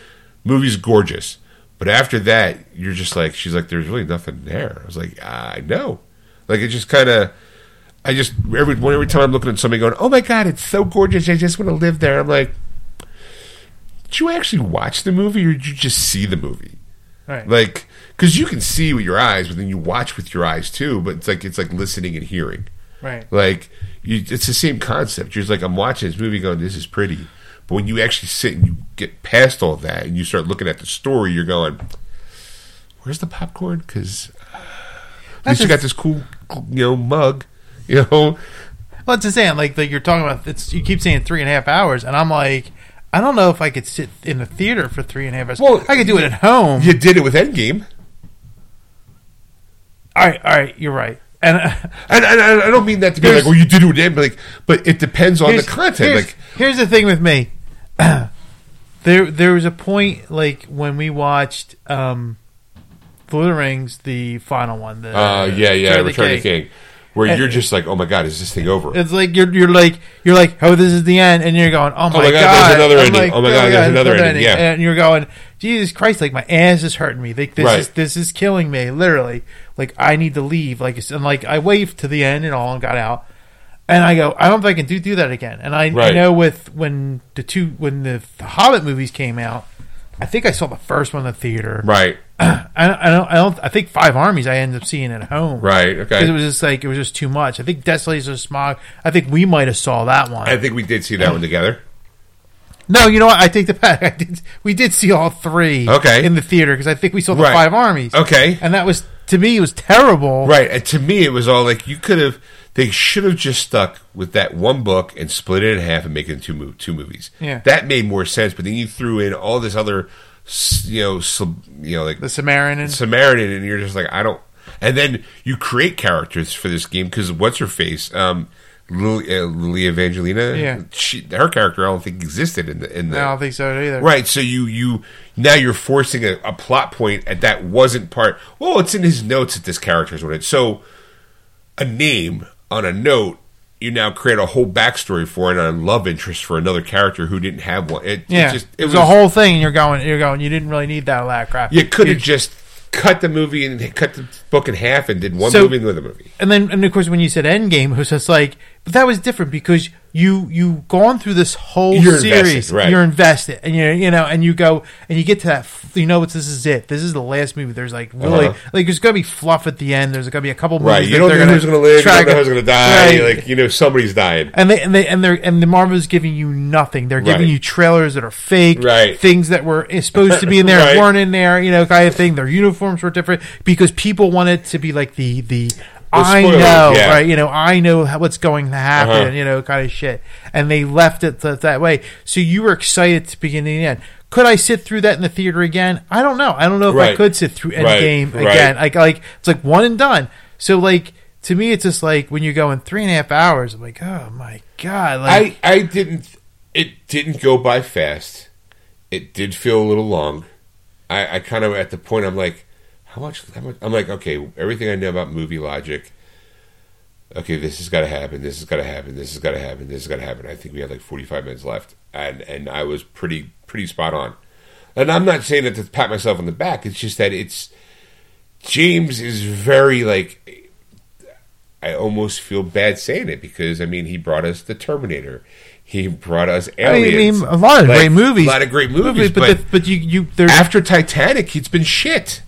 movie's gorgeous. But after that, you're just like, she's like, there's really nothing there. I was like, I know. Like, it just kind of, I just, every, every time I'm looking at somebody going, oh my God, it's so gorgeous. I just want to live there. I'm like, did you actually watch the movie or did you just see the movie? Right. Like, because you can see with your eyes, but then you watch with your eyes too. But it's like, it's like listening and hearing. right. Like, you, it's the same concept. You're just like, I'm watching this movie going, this is pretty. But when you actually sit and you get past all that and you start looking at the story, you're going, where's the popcorn? Because uh, at least you got this cool, you know, mug. You know, Well, it's insane. Like, like you're talking about, it's you keep saying three and a half hours, and I'm like, I don't know if I could sit in the theater for three and a half hours. Well, I could do it at home. you did it with Endgame. All right, all right, you're right. And uh, And, and, and I don't mean that to be like, well, you did it with Endgame. But, like, but it depends on the content. Here's, Like, here's the thing with me. there, there was a point like when we watched um, Lord of the Rings, the final one. The, uh, yeah, yeah, Return of the Return of the King. King. Where And- you're just like, oh my God, is this thing over? It's like you're you're like you're like oh this is the end and you're going oh, oh my, my God, god, there's another I'm ending. like, Oh my oh God, there's another ending. Yeah. and you're going Jesus Christ like my ass is hurting me like this Right. is this is killing me literally like I need to leave like and like I waved to the end and all and got out and I go I don't think I can do do that again and I, I know with when the two when the, the Hobbit movies came out I think I saw the first one in the theater right, I, I don't I don't I think Five Armies I ended up seeing at home right, okay. it was just like it was just too much. I think Desolation of Smaug. I think we might have saw that one. I think we did see that one together. no, you know what? I take the back. I did. We did see all three. Okay. in the theater because I think we saw the Right. Five Armies. Okay. and that was to me it was terrible. Right. And to me, it was all like you could have. They should have just stuck with that one book and split it in half and make it into mov- two movies. Yeah. that made more sense. But then you threw in all this other, you know, sub, you know, like The Samaritan. Samaritan, and you're just like, I don't. And then you create characters for this game because what's her face, um, Lily, uh, Lily Evangelina. Yeah. she, her character I don't think existed in the in the No, I don't think so either. Right, so you you now you're forcing a, a plot point and that wasn't part. Well, it's in his notes that this character is what it. So a name on a note, you now create a whole backstory for it and a love interest for another character who didn't have one. It, Yeah, it just it was, a whole thing, and you're going, you're going. You didn't really need that of crap. You could have just cut the movie and cut the book in half and did one So- movie and another movie. and then and of course when you said Endgame, it was just like, but that was different because you you gone through this whole You're invested, series, right. you're invested, and you you know, and you go and you get to that, you know, it's this is it, this is the last movie. There's like really Uh-huh. like there's gonna be fluff at the end. There's gonna be a couple movies Right, you don't know who's going to live, you don't know who's going to die. Right. Like you know, somebody's dying. and they and they and they're and the Marvel's giving you nothing. They're giving Right. you trailers that are fake, Right. Things that were supposed to be in there Right. weren't in there, you know, kind of thing. Their uniforms were different because people wanted to be like the the. I spoilers, know, yeah. right? You know, I know what's going to happen, Uh-huh. you know, kind of shit. And they left it th- that way. So you were excited to begin and end. Could I sit through that in the theater again? I don't know. I don't know if I could sit through Right, Endgame right. again. Like, like it's like one and done. So like to me, it's just like when you go in three and a half hours. I'm like, oh my god! Like, I I didn't. It didn't go by fast. It did feel a little long. I, I kind of at the point I'm like, how much, how much? I'm like, okay, everything I know about movie logic. Okay, this has got to happen. This has got to happen. This has got to happen. This has got to happen. I think we had like 45 minutes left, and and I was pretty pretty spot on. And I'm not saying that to pat myself on the back. It's just that it's James is very like I almost feel bad saying it because I mean he brought us the Terminator, he brought us I mean, a lot of Like, great movies, a lot of great movies, but but, the, but you you after Titanic, it's been shit.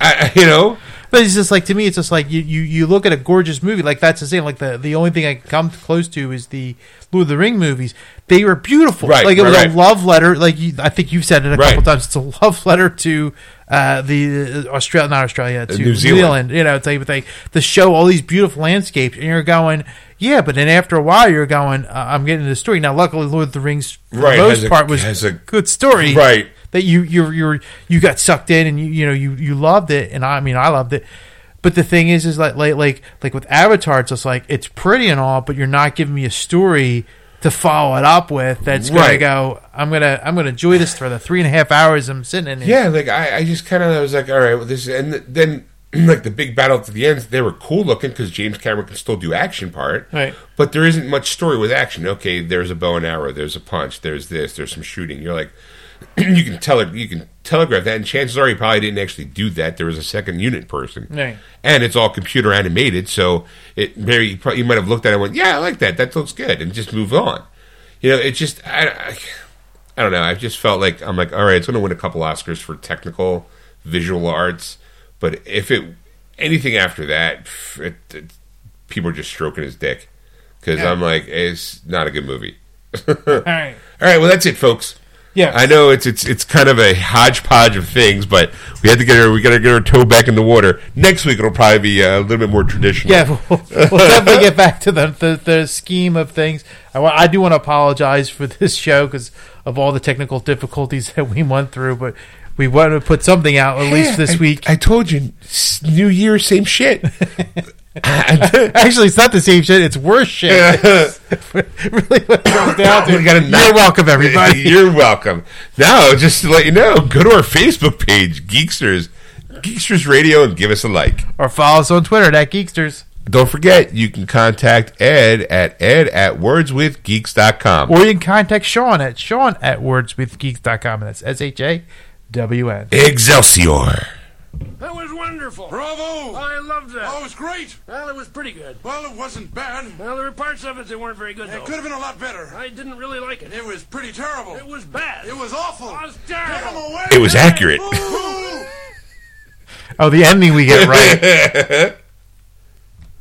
I, you know, But it's just like to me, it's just like you, you, you look at a gorgeous movie like that's the same. Like the the only thing I come close to is the Lord of the Ring movies. They were beautiful. Right, like it right, was right. a love letter. Like you, I think you've said it a couple times. It's a love letter to uh, the Australia, not Australia, to New Zealand. Zealand. You know, type of thing. To show all these beautiful landscapes, and you're going, yeah. But then after a while, you're going, uh, I'm getting the story now. Luckily, Lord of the Rings, for Right, the most a- part, was has a- good story Right. That you you you you got sucked in and you you know you you loved it and I mean I loved it. But the thing is, is like like like like with Avatar, it's just like it's pretty and all, but you're not giving me a story to follow it up with. That's gonna Right. go. I'm gonna I'm gonna enjoy this for the three and a half hours I'm sitting in. it. Yeah, like I, I just kind of was like, all right, well, this, and then like the big battle at the end, they were cool looking because James Cameron can still do action part, Right. But there isn't much story with action. Okay, there's a bow and arrow, there's a punch, there's this, there's some shooting. You're like, you can tele, you can telegraph that, and chances are he probably didn't actually do that. There was a second unit person, Right. and it's all computer animated, so it maybe you, probably, you might have looked at it and went, yeah, I like that, that looks good, and just move on. You know, it just I, I, I don't know. I just felt like I'm like, all right, it's going to win a couple Oscars for technical visual arts, but if it anything after that, it, it, people are just stroking his dick because Yeah. I'm like, it's not a good movie. All right. All right, well that's it, folks. Yeah. I know it's it's it's kind of a hodgepodge of things, but we had to get our we got to get our toe back in the water. Next week it'll probably be uh, a little bit more traditional. Yeah, we'll, we'll definitely get back to the, the, the scheme of things. I, I do want to apologize for this show because of all the technical difficulties that we went through, but we want to put something out at least this I- week. I told you, New Year, same shit. Actually, it's not the same shit; it's worse shit. really, what it comes down to. We gotta You're welcome, everybody. You're welcome. Now, just to let you know, go to our Facebook page, Geeksters, Geeksters Radio, and give us a like. or follow us on Twitter at Geeksters, Don't forget, you can contact Ed at ed at wordswithgeeks.com. or you can contact Shawn at Shawn at wordswithgeeks.com, and that's S H A W N. Excelsior. That was wonderful. Bravo! I loved that. Oh, it was great. Well, it was pretty good. Well, it wasn't bad. Well, there were parts of it that weren't very good, It though. could have been a lot better. I didn't really like it. It was pretty terrible. It was bad. It was awful. It was Get terrible. him away! It was accurate. Oh, the ending we get right.